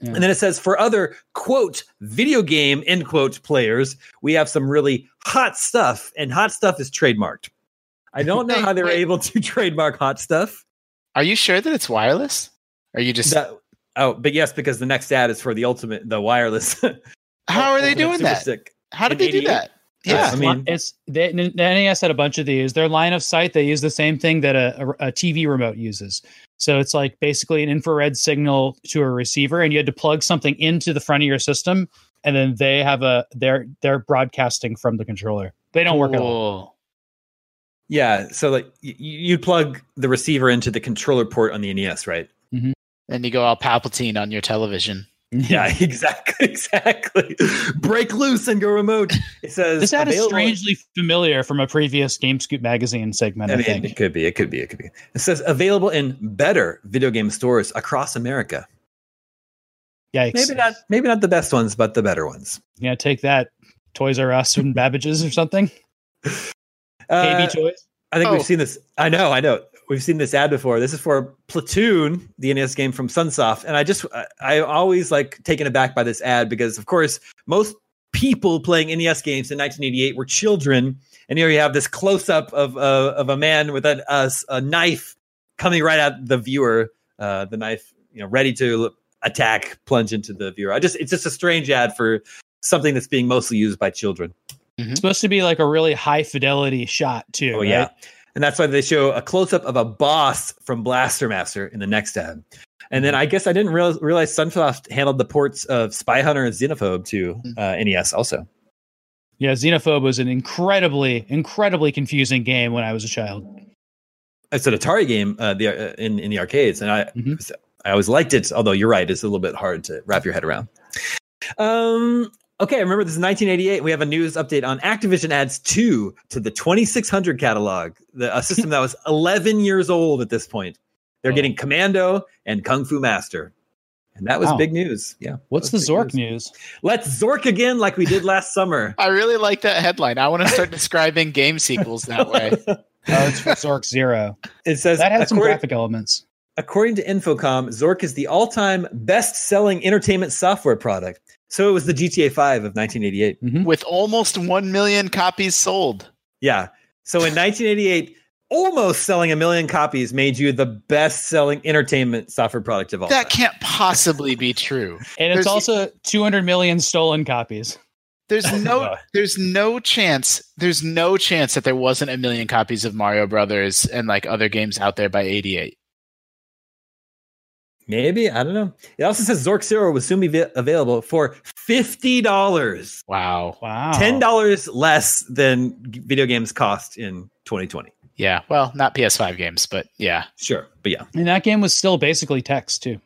Yeah. And then it says for other quote video game end quote players, we have some really hot stuff, and hot stuff is trademarked. I don't know how they were able to trademark hot stuff. Are you sure that it's wireless? Are you just that, Oh, but yes, because the next ad is for the ultimate, the wireless. How are they doing that? Stick. How did they do that? Yeah, I mean, it's they, the NES had a bunch of these. Their line of sight, they use the same thing that a, a, a, TV remote uses. So it's like basically an infrared signal to a receiver, and you had to plug something into the front of your system, and then they have a they're they're broadcasting from the controller. They don't cool. work at all. Yeah, so like you, you plug the receiver into the controller port on the NES, right? Mm-hmm. Then you go all Palpatine on your television. Yeah, exactly, exactly. Break loose and go remote. It says this ad is strangely familiar from a previous GameScoop magazine segment. I, mean, I think it could be. It could be. It could be. It says available in better video game stores across America. Yikes! Maybe not. Maybe not the best ones, but the better ones. Yeah, take that, Toys R Us and Babbage's or something. Uh, KB Toys. I think oh. we've seen this. I know. I know we've seen this ad before. This is for Platoon, the NES game from Sunsoft, and I just I, I always like taken aback by this ad because of course most people playing NES games in 1988 were children, and here you have this close up of uh, of a man with a, a, a, knife coming right at the viewer, uh, the knife you know ready to attack, plunge into the viewer. I just it's just a strange ad for something that's being mostly used by children. Mm-hmm. It's supposed to be like a really high fidelity shot too. Oh right? yeah. And that's why they show a close up of a boss from Blaster Master in the next ad. And then I guess I didn't realize, realize Sunsoft handled the ports of Spy Hunter and Xenophobe to hmm. uh, NES also. Yeah, Xenophobe was an incredibly, incredibly confusing game when I was a child. It's an Atari game uh, the, uh, in in the arcades, and I mm-hmm. I always liked it. Although you're right, it's a little bit hard to wrap your head around. Um, okay, I remember this is 1988. We have a news update on Activision adds two to the 2600 catalog, the, a system that was 11 years old at this point. They're oh. getting Commando and Kung Fu Master. And that was wow. big news. Yeah. What's the Zork news? news? Let's Zork again like we did last summer. I really like that headline. I want to start describing game sequels that way. oh, it's for Zork Zero. It says that has some graphic elements. According to Infocom, Zork is the all-time best-selling entertainment software product. So it was the GTA 5 of 1988. Mm-hmm. With almost 1 million copies sold. Yeah. So in 1988, almost selling a million copies made you the best selling entertainment software product of all. That time. can't possibly be true. And it's also 200 million stolen copies. There's no there's no chance there's no chance that there wasn't a million copies of Mario Brothers and like other games out there by 88. Maybe I don't know. It also says Zork Zero will soon be vi- available for fifty dollars. Wow, wow, ten dollars less than video games cost in 2020. Yeah, well, not PS5 games, but yeah, sure, but yeah. And that game was still basically text too.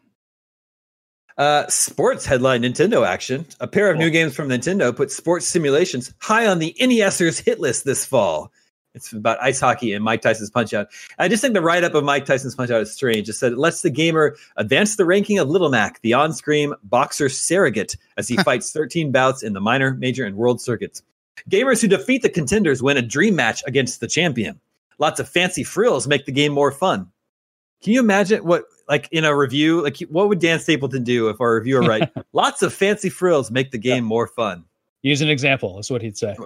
Uh, sports headline Nintendo action. A pair of cool. new games from Nintendo put sports simulations high on the NESers hit list this fall. It's about ice hockey and Mike Tyson's Punch Out. I just think the write up of Mike Tyson's Punch Out is strange. It said it lets the gamer advance the ranking of Little Mac, the on screen boxer surrogate, as he fights 13 bouts in the minor, major, and world circuits. Gamers who defeat the contenders win a dream match against the champion. Lots of fancy frills make the game more fun. Can you imagine what, like in a review, like what would Dan Stapleton do if our reviewer write, lots of fancy frills make the game yeah. more fun? Use an example. Is what he'd say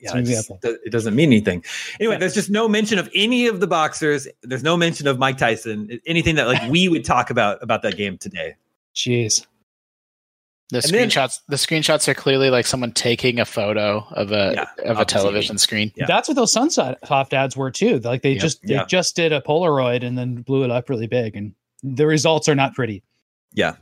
yeah, example. it doesn't mean anything. Anyway, yeah. there's just no mention of any of the boxers. There's no mention of Mike Tyson. Anything that like we would talk about about that game today. Jeez. The and screenshots. Then, the screenshots are clearly like someone taking a photo of a yeah, of a television TV. screen. Yeah. That's what those Sunsoft ads were too. Like they just they just did a Polaroid and then blew it up really big, and the results are not pretty. Yeah,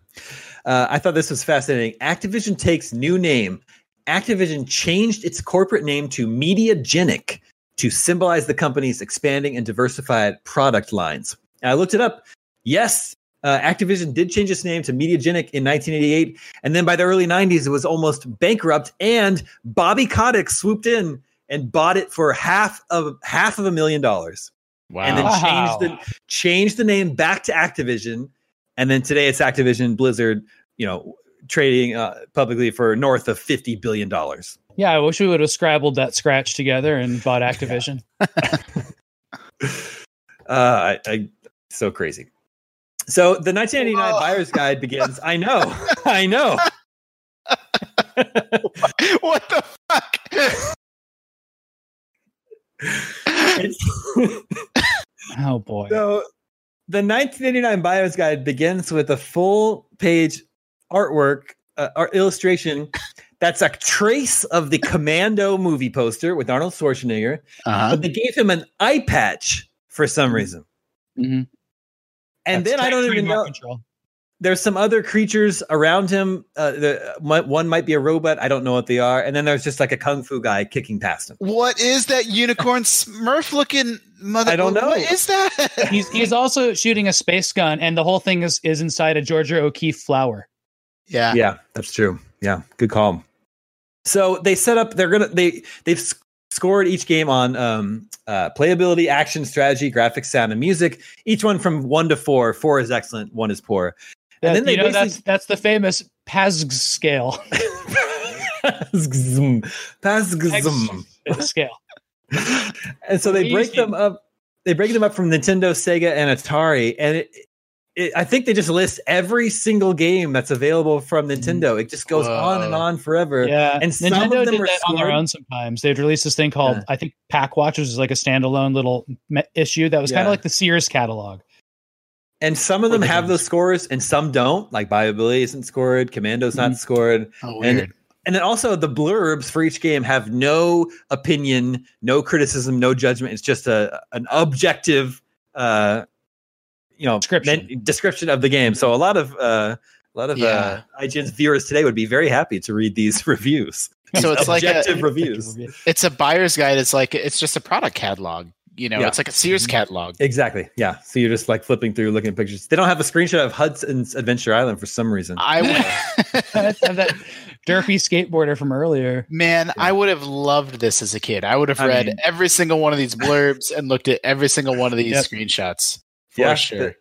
uh, I thought this was fascinating. Activision takes new name Activision changed its corporate name to Mediagenic to symbolize the company's expanding and diversified product lines. And I looked it up. Yes, uh, Activision did change its name to Mediagenic in 1988, and then by the early 90s, it was almost bankrupt. And Bobby Kotick swooped in and bought it for half of half of a million dollars. Wow! And then changed the changed the name back to Activision, and then today it's Activision Blizzard. You know, trading uh, publicly for north of fifty billion dollars. Yeah, I wish we would have scrabbled that scratch together and bought Activision. uh, I, I, so crazy. So the 1989 Whoa. buyer's guide begins. I know, I know. what the fuck? oh boy. So the 1989 buyer's guide begins with a full page artwork, uh, art illustration that's a trace of the Commando movie poster with Arnold Schwarzenegger, uh-huh. but they gave him an eye patch for some mm-hmm. reason. Mm-hmm. And that's then I don't even know. Control. There's some other creatures around him. Uh, the, one might be a robot. I don't know what they are. And then there's just like a kung fu guy kicking past him. What is that unicorn Smurf looking mother? I don't know. What is that? he's he's also shooting a space gun, and the whole thing is is inside a Georgia O'Keeffe flower. Yeah. Yeah, that's true. Yeah, good call. So they set up. They're gonna they they've scored each game on um, uh, playability, action, strategy, graphics, sound, and music. Each one from one to four. Four is excellent. One is poor. And then they you know that's that's the famous PASG scale. PASGZM. PASGZM. scale. and so they break them up. They break them up from Nintendo, Sega, and Atari, and it, it, I think they just list every single game that's available from Nintendo. It just goes Whoa. on and on forever. Yeah, and some Nintendo did that scored. on their own. Sometimes they'd release this thing called yeah. I think Pack Watch, which is like a standalone little me- issue that was yeah. kind of like the Sears catalog. And some of them have those scores, and some don't. Like Bayou Billy isn't scored, Commando's mm-hmm. not scored, oh, and and then also the blurbs for each game have no opinion, no criticism, no judgment. It's just a an objective, uh, you know, description men, description of the game. So a lot of uh, a lot of yeah. uh, IGN's viewers today would be very happy to read these reviews. So it's like a, reviews. It's a buyer's guide. It's like it's just a product catalog. You know, yeah. it's like a Sears mm-hmm. catalog. Exactly. Yeah. So you're just like flipping through, looking at pictures. They don't have a screenshot of Hudson's Adventure Island for some reason. I would have that derpy skateboarder from earlier. Man, yeah. I would have loved this as a kid. I would have I read mean, every single one of these blurbs and looked at every single one of these yep. screenshots. For yeah, sure. The,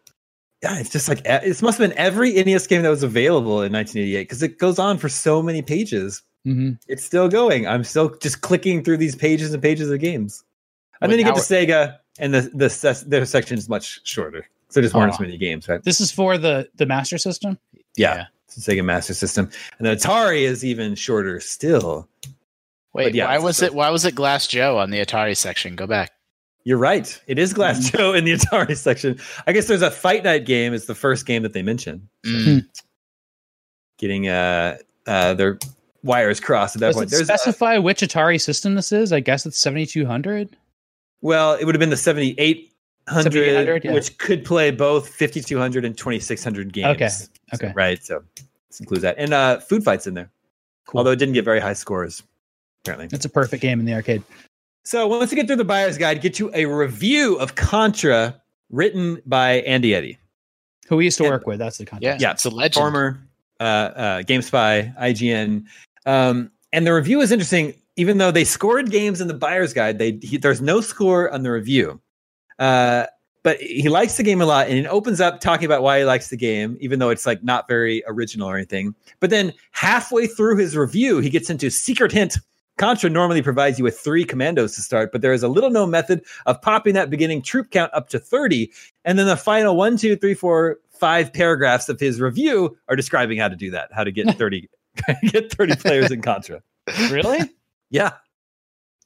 yeah, it's just like it must have been every NES game that was available in 1988 because it goes on for so many pages. Mm-hmm. It's still going. I'm still just clicking through these pages and pages of games. And then you get to Sega, and the the their section is much shorter, so there's weren't as many games, right? This is for the the Master System. Yeah, yeah. Sega Master System, and the Atari is even shorter still. Wait, yeah, why was it? Why was it Glass Joe on the Atari section? Go back. You're right. It is Glass mm. Joe in the Atari section. I guess there's a Fight Night game. It's the first game that they mention. Mm. Getting uh, uh, their wires crossed at that Does point. It There's specify a, which Atari system this is. I guess it's 7200. Well, it would have been the 7800, yeah. which could play both 5200 and 2600 games. Okay. Okay. So, right. So this includes that. And uh, Food Fight's in there. Cool. Although it didn't get very high scores, apparently. It's a perfect game in the arcade. So once you get through the buyer's guide, get you a review of Contra written by Andy Eddy. Who we used to and, work with. That's the content. Yeah, yeah, it's a legend. Former uh, uh, GameSpy, IGN. Um, and the review is interesting even though they scored games in the buyer's guide, they he, there's no score on the review. Uh, but he likes the game a lot, and it opens up talking about why he likes the game, even though it's like not very original or anything. But then halfway through his review, he gets into secret hint. Contra normally provides you with three commandos to start, but there is a little known method of popping that beginning troop count up to 30. And then the final one, two, three, four, five paragraphs of his review are describing how to do that, how to get 30 get 30 players in Contra. Really? Yeah.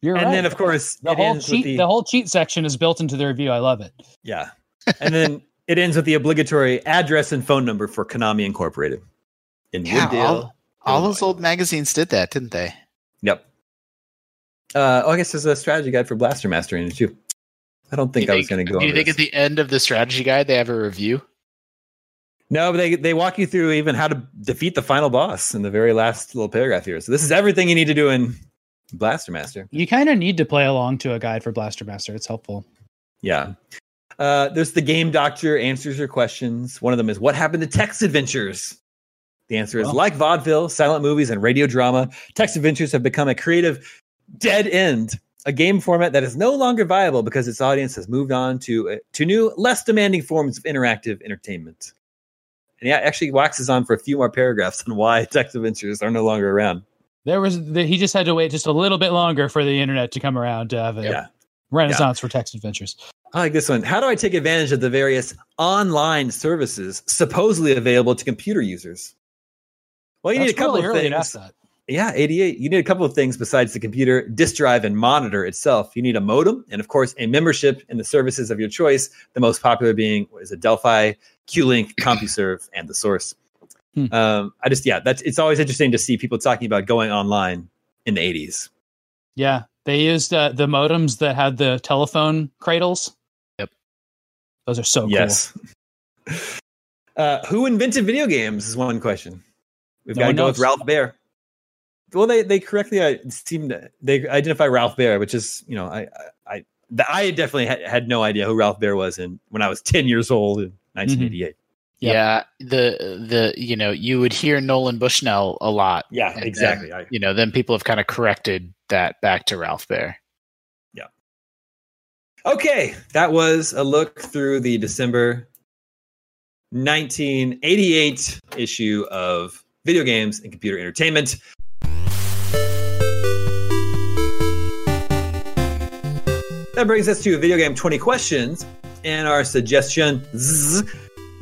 You're and right. then of course the whole cheat the, the, whole cheat section is built into the review. I love it. Yeah. And then it ends with the obligatory address and phone number for Konami Incorporated. In yeah, Wood Dale, all, all those old magazines did that, didn't they? Yep. Uh, oh, I guess there's a strategy guide for Blaster Master in it too. I don't think I was going to go. Do you think this. at the end of the strategy guide they have a review? No, but they they walk you through even how to defeat the final boss in the very last little paragraph here. So this is everything you need to do in Blaster Master. You kind of need to play along to a guide for Blaster Master. It's helpful. Yeah. Uh, there's the game doctor answers your questions. One of them is what happened to text adventures? The answer is well. like vaudeville, silent movies, and radio drama. Text adventures have become a creative dead end, a game format that is no longer viable because its audience has moved on to uh, to new, less demanding forms of interactive entertainment. And he actually waxes on for a few more paragraphs on why text adventures are no longer around. There was the, he just had to wait just a little bit longer for the internet to come around to have a yeah. renaissance yeah. for text adventures. I like this one. How do I take advantage of the various online services supposedly available to computer users? Well, you That's need a couple really of things. Yeah, 88. You need a couple of things besides the computer, disk drive, and monitor itself. You need a modem, and of course, a membership in the services of your choice. The most popular being is a Delphi, QLink, CompuServe, and the source. Hmm. Um, I just yeah, that's it's always interesting to see people talking about going online in the 80s. Yeah, they used uh, the modems that had the telephone cradles. Yep, those are so yes. cool. Uh, who invented video games is one question. We've no got to go knows. with Ralph Baer. Well, they they correctly uh, seem to they identify Ralph Baer, which is you know I I I, I definitely had, had no idea who Ralph Baer was in when I was ten years old in 1988. Mm-hmm. Yep. Yeah, the the you know you would hear Nolan Bushnell a lot. Yeah, exactly. Then, you know, then people have kind of corrected that back to Ralph Baer. Yeah. Okay, that was a look through the December 1988 issue of Video Games and Computer Entertainment. That brings us to video game 20 questions and our suggestions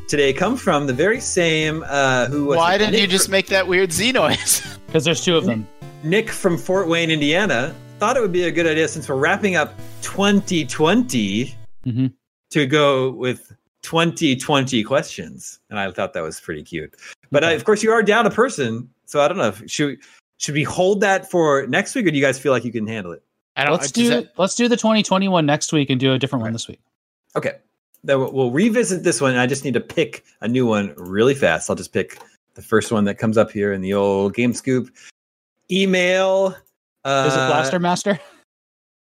today come from the very same uh, who Why didn't Nick you just make that weird Z noise? Because there's two of them. Nick from Fort Wayne, Indiana, thought it would be a good idea since we're wrapping up 2020 mm-hmm. to go with 2020 questions, and I thought that was pretty cute. But okay. I, of course, you are down a person, so I don't know. If, should should we hold that for next week, or do you guys feel like you can handle it? I don't. Let's do that, let's do the 2021 next week and do a different right. one this week. Okay, then we'll, we'll revisit this one. I just need to pick a new one really fast. I'll just pick the first one that comes up here in the old Game Scoop email. Uh, Is it Blaster Master?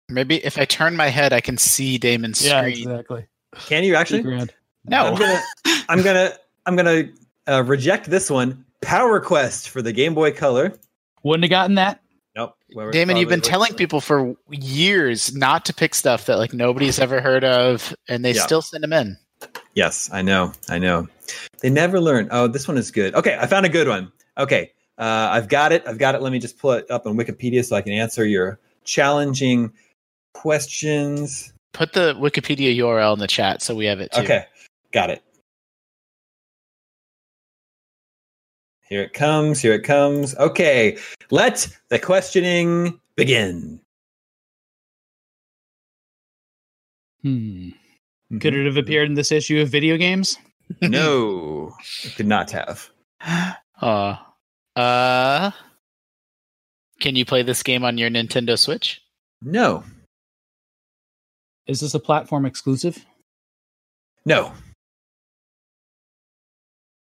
Maybe if I turn my head, I can see Daemon's yeah, screen. exactly. Can you actually? No. I'm gonna. I'm gonna. I'm gonna uh, reject this one. Power Quest for the Game Boy Color. Wouldn't have gotten that. Nope. Daemon, you've been telling people for years not to pick stuff that like nobody's ever heard of, and they yeah. still send them in. Yes, I know. I know. They never learn. Oh, this one is good. Okay, I found a good one. Okay, uh, I've got it. I've got it. Let me just pull it up on Wikipedia so I can answer your challenging questions. Put the Wikipedia URL in the chat so we have it too. Okay, got it. Here it comes. Here it comes. Okay, let the questioning begin. Hmm. Mm-hmm. Could it have appeared in this issue of video games? no, it could not have. Uh, uh, can you play this game on your Nintendo Switch? No. Is this a platform exclusive? No.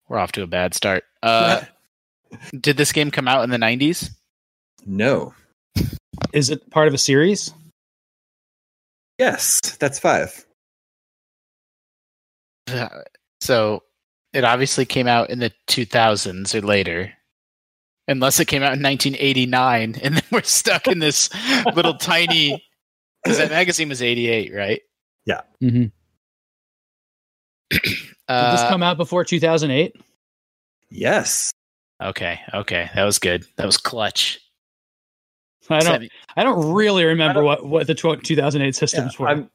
We're off to a bad start. Uh, did this game come out in the 90s? No. Is it part of a series? Yes, that's five. So it obviously came out in the 2000s or later. Unless it came out in 1989 and then we're stuck in this little tiny because that magazine was 88, right? Yeah. Mm-hmm. uh, Did this come out before 2008? Yes. Okay. Okay. That was good. That was clutch. I don't. I don't really remember don't, what, what the 2008 systems yeah, were. I'm,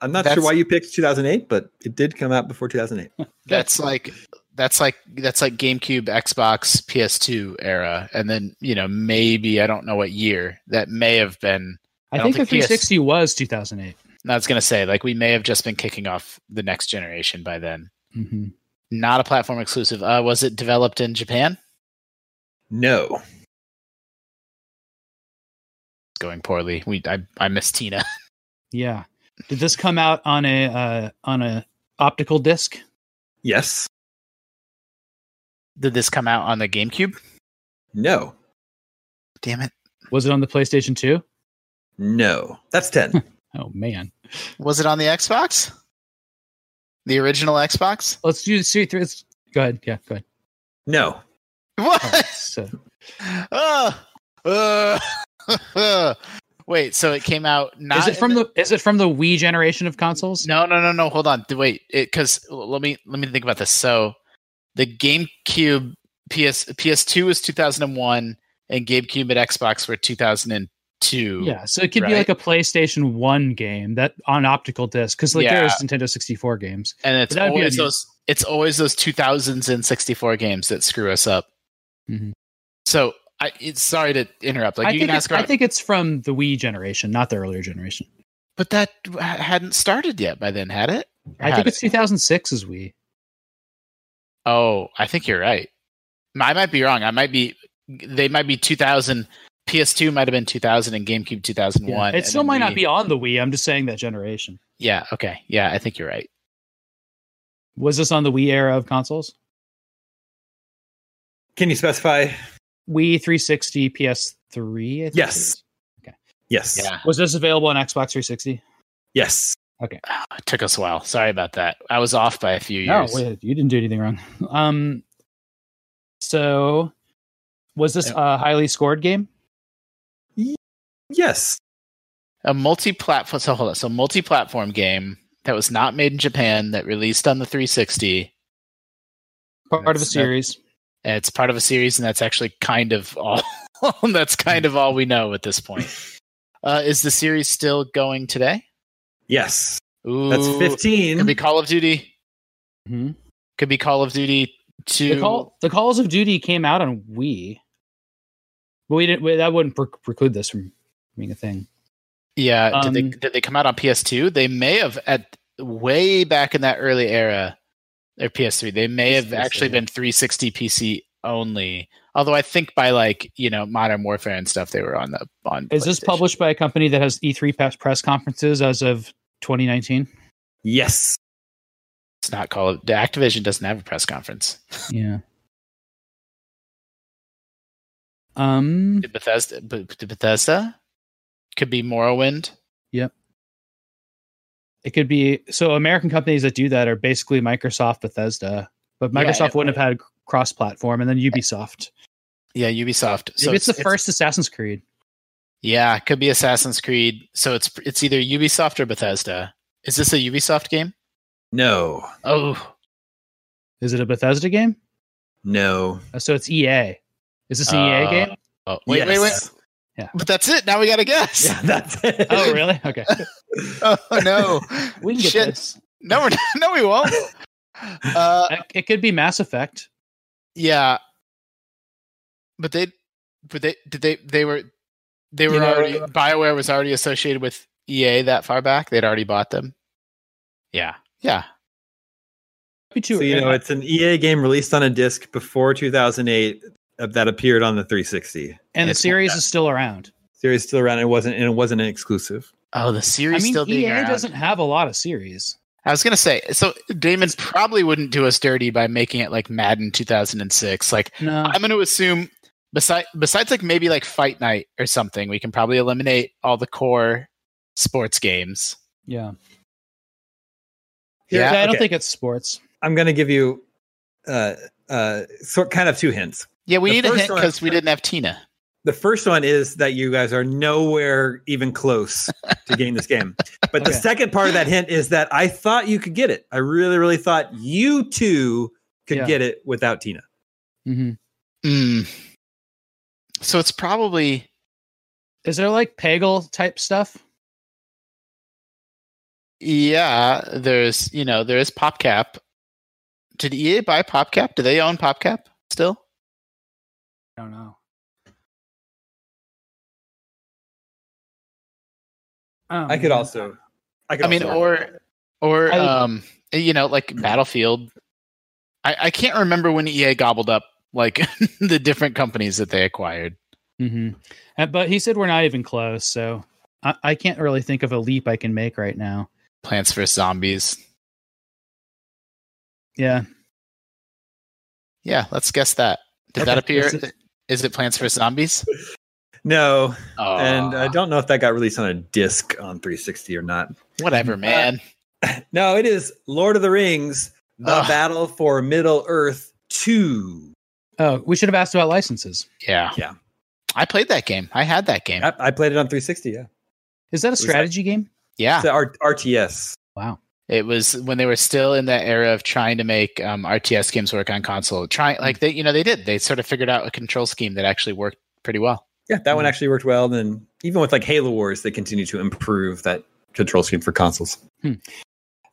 I'm not that's, sure why you picked 2008, but it did come out before 2008. That's like that's like that's like GameCube, Xbox, PS2 era, and then you know maybe I don't know what year that may have been. I, I think, think the 360 PS, was 2008. I was gonna say like we may have just been kicking off the next generation by then. Mm-hmm. Not a platform exclusive. Uh, was it developed in Japan? No. It's going poorly. We I I miss Tina. Yeah. Did this come out on a uh, on a optical disc? Yes. Did this come out on the GameCube? No. Damn it. Was it on the PlayStation 2? No. That's 10. oh man. Was it on the Xbox? The original Xbox? Let's do see through go ahead. Yeah, go ahead. No. What? Oh, so. oh, uh, Wait, so it came out not Is it from the, the, Is it from the Wii generation of consoles? No, no, no, no. Hold on. Wait, it cuz let me let me think about this. So the GameCube PS PS2 was 2001 and GameCube and Xbox were 2002. Yeah, so it could right? be like a PlayStation 1 game that on optical disc cuz like yeah. there's Nintendo 64 games. And it's always those it's always those 2000s and 64 games that screw us up. Mm-hmm. So I, it's sorry to interrupt. Like I you can ask. I think it's from the Wii generation, not the earlier generation. But that hadn't started yet by then, had it? Or I think it's 2006 is Wii. Oh, I think you're right. I might be wrong. I might be. They might be 2000. PS2 might have been 2000 and GameCube 2001. Yeah, it still might Wii. not be on the Wii. I'm just saying that generation. Yeah. Okay. Yeah, I think you're right. Was this on the Wii era of consoles? Can you specify Wii 360, PS3. yes. Okay. Yes. Yeah. Was this available on Xbox 360? Yes. Okay. Oh, it took us a while. Sorry about that. I was off by a few years. No, wait, you didn't do anything wrong. Um. So, was this a highly scored game? Yes. A multi-platform. So hold on. So multi-platform game that was not made in Japan that released on the 360. Part of a series. It's part of a series, and that's actually kind of all. that's kind of all we know at this point. Uh, is the series still going today? Yes. Ooh, that's fifteen. Could be Call of Duty. Mm-hmm. Could be Call of Duty Two. The, Call, the Calls of Duty came out on Wii, but we didn't. that wouldn't pre- preclude this from being a thing. Yeah. Um, did they um, did they come out on PS2? They may have at way back in that early era or PS3. They may have actually been 360 PC only. Although I think by like you know Modern Warfare and stuff, they were on the on. Is this published by a company that has E3 press conferences as of 2019? Yes. It's not called. The Activision doesn't have a press conference. Yeah. Um. Bethesda. Bethesda could be Morrowind. Yep. It could be so. American companies that do that are basically Microsoft, Bethesda, but Microsoft yeah, wouldn't have had cross-platform, and then Ubisoft. Yeah, Ubisoft. So it's, it's the first Assassin's Creed. Yeah, it could be Assassin's Creed. So it's it's either Ubisoft or Bethesda. Is this a Ubisoft game? No. Oh. Is it a Bethesda game? No. Uh, so it's EA. Is this an uh, EA game? Oh, wait, yes. wait, wait. Yeah. But that's it. Now we got to guess. Yeah, that's it. oh, really? Okay. oh no. we can get Shit. this. No, we're not, no, we won't. Uh, it could be Mass Effect. Yeah. But they, but they, did they, they were, they were you know, already, BioWare was already associated with EA that far back. They'd already bought them. Yeah. Yeah. So, you know, it's an EA game released on a disc before 2008 that appeared on the 360. And the series is still around. Series still around. It wasn't, and it wasn't an exclusive. Oh, the series I mean, still being EA around. doesn't have a lot of series. I was gonna say, so Daemon probably wouldn't do us dirty by making it like Madden 2006. Like, no. I'm gonna assume besides besides like maybe like Fight Night or something, we can probably eliminate all the core sports games. Yeah. Yeah, I don't okay. think it's sports. I'm gonna give you uh uh sort kind of two hints. Yeah, we the need a hint because we didn't have Tina. The first one is that you guys are nowhere even close to getting this game. But okay. the second part of that hint is that I thought you could get it. I really, really thought you two could yeah. get it without Tina. Mm-hmm. Mm. So it's probably. Is there like Peggle type stuff? Yeah, there's you know there is PopCap. Did EA buy PopCap? Do they own PopCap still? I don't know. Um, I could also. I, could I mean, or or I, um, you know, like Battlefield. I I can't remember when EA gobbled up like the different companies that they acquired. Mm-hmm. Uh, but he said we're not even close, so I, I can't really think of a leap I can make right now. Plants vs Zombies. Yeah. Yeah, let's guess that. Did okay. that appear? Is it Plants vs Zombies? No. And I don't know if that got released on a disc on 360 or not. Whatever, uh, man. Uh, no, it is Lord of the Rings, The Ugh. Battle for Middle Earth 2. Oh, we should have asked about licenses. Yeah. Yeah. I played that game. I had that game. I, I played it on 360, yeah. Is that a strategy game? Yeah. It's R- RTS. Wow. It was when they were still in that era of trying to make um, RTS games work on console. Trying like they, you know, they did. They sort of figured out a control scheme that actually worked pretty well. Yeah, that mm-hmm. one actually worked well. And even with like Halo Wars, they continue to improve that control scheme for consoles. Hmm.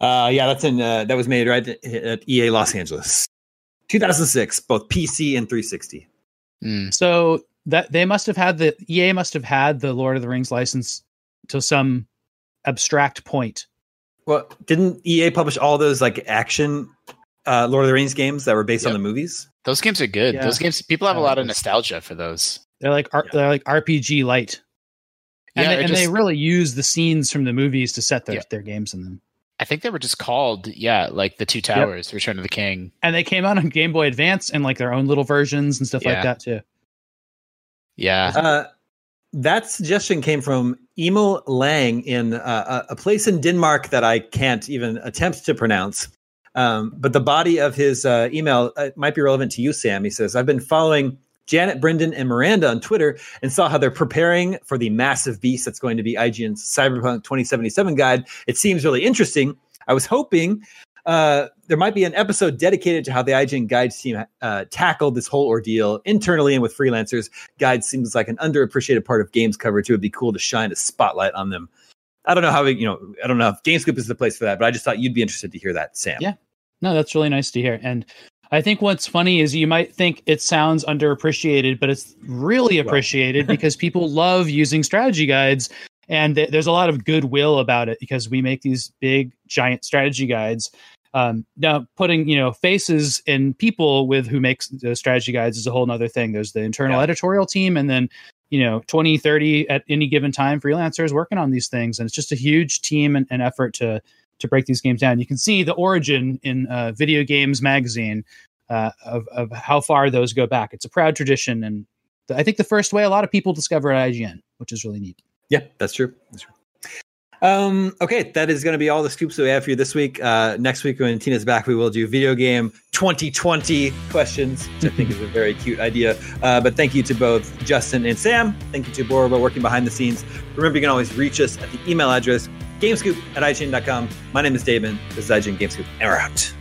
Uh, yeah, that's in uh, that was made right at EA Los Angeles, 2006, both PC and 360. Mm. So that they must have had the EA must have had the Lord of the Rings license to some abstract point. Well, didn't EA publish all those like action uh, Lord of the Rings games that were based yep. on the movies? Those games are good. Yeah. Those games, people have a lot of nostalgia for those. They're like yeah. they're like RPG light, and, yeah, they, and just, they really use the scenes from the movies to set their, yeah. their games in them. I think they were just called, yeah, like the Two Towers, yep. Return of the King, and they came out on Game Boy Advance and like their own little versions and stuff like that too. Yeah. Uh, that suggestion came from Emil Lang in uh, a place in Denmark that I can't even attempt to pronounce. Um, but the body of his uh, email uh, might be relevant to you, Sam. He says, I've been following Janet, Brendan, and Miranda on Twitter and saw how they're preparing for the massive beast that's going to be IGN's Cyberpunk 2077 guide. It seems really interesting. I was hoping uh, there might be an episode dedicated to how the IGN Guides team uh, tackled this whole ordeal internally and with freelancers. Guides seems like an underappreciated part of games coverage. Too. It would be cool to shine a spotlight on them. I don't know how you know. I don't know if GameScoop is the place for that, but I just thought you'd be interested to hear that, Sam. Yeah, no, that's really nice to hear. And I think what's funny is you might think it sounds underappreciated, but it's really appreciated because people love using strategy guides and th- there's a lot of goodwill about it because we make these big giant strategy guides Um, now, putting you know faces and people with who makes the strategy guides is a whole other thing. There's the internal yeah. editorial team, and then you know 20, 30 at any given time freelancers working on these things, and it's just a huge team and, and effort to to break these games down. You can see the origin in uh, Video Games Magazine uh, of of how far those go back. It's a proud tradition, and I think the first way a lot of people discover IGN, which is really neat. Yeah, that's true. That's true. Um, okay, that is going to be all the scoops that we have for you this week. Uh, next week, when Tina's back, we will do video game 2020 questions, which I think is a very cute idea. Uh, but thank you to both Justin and Sam. Thank you to Boroba working behind the scenes. Remember, you can always reach us at the email address gamescoop at IGN.com. My name is Daemon. This is IGN Gamescoop, and we're out.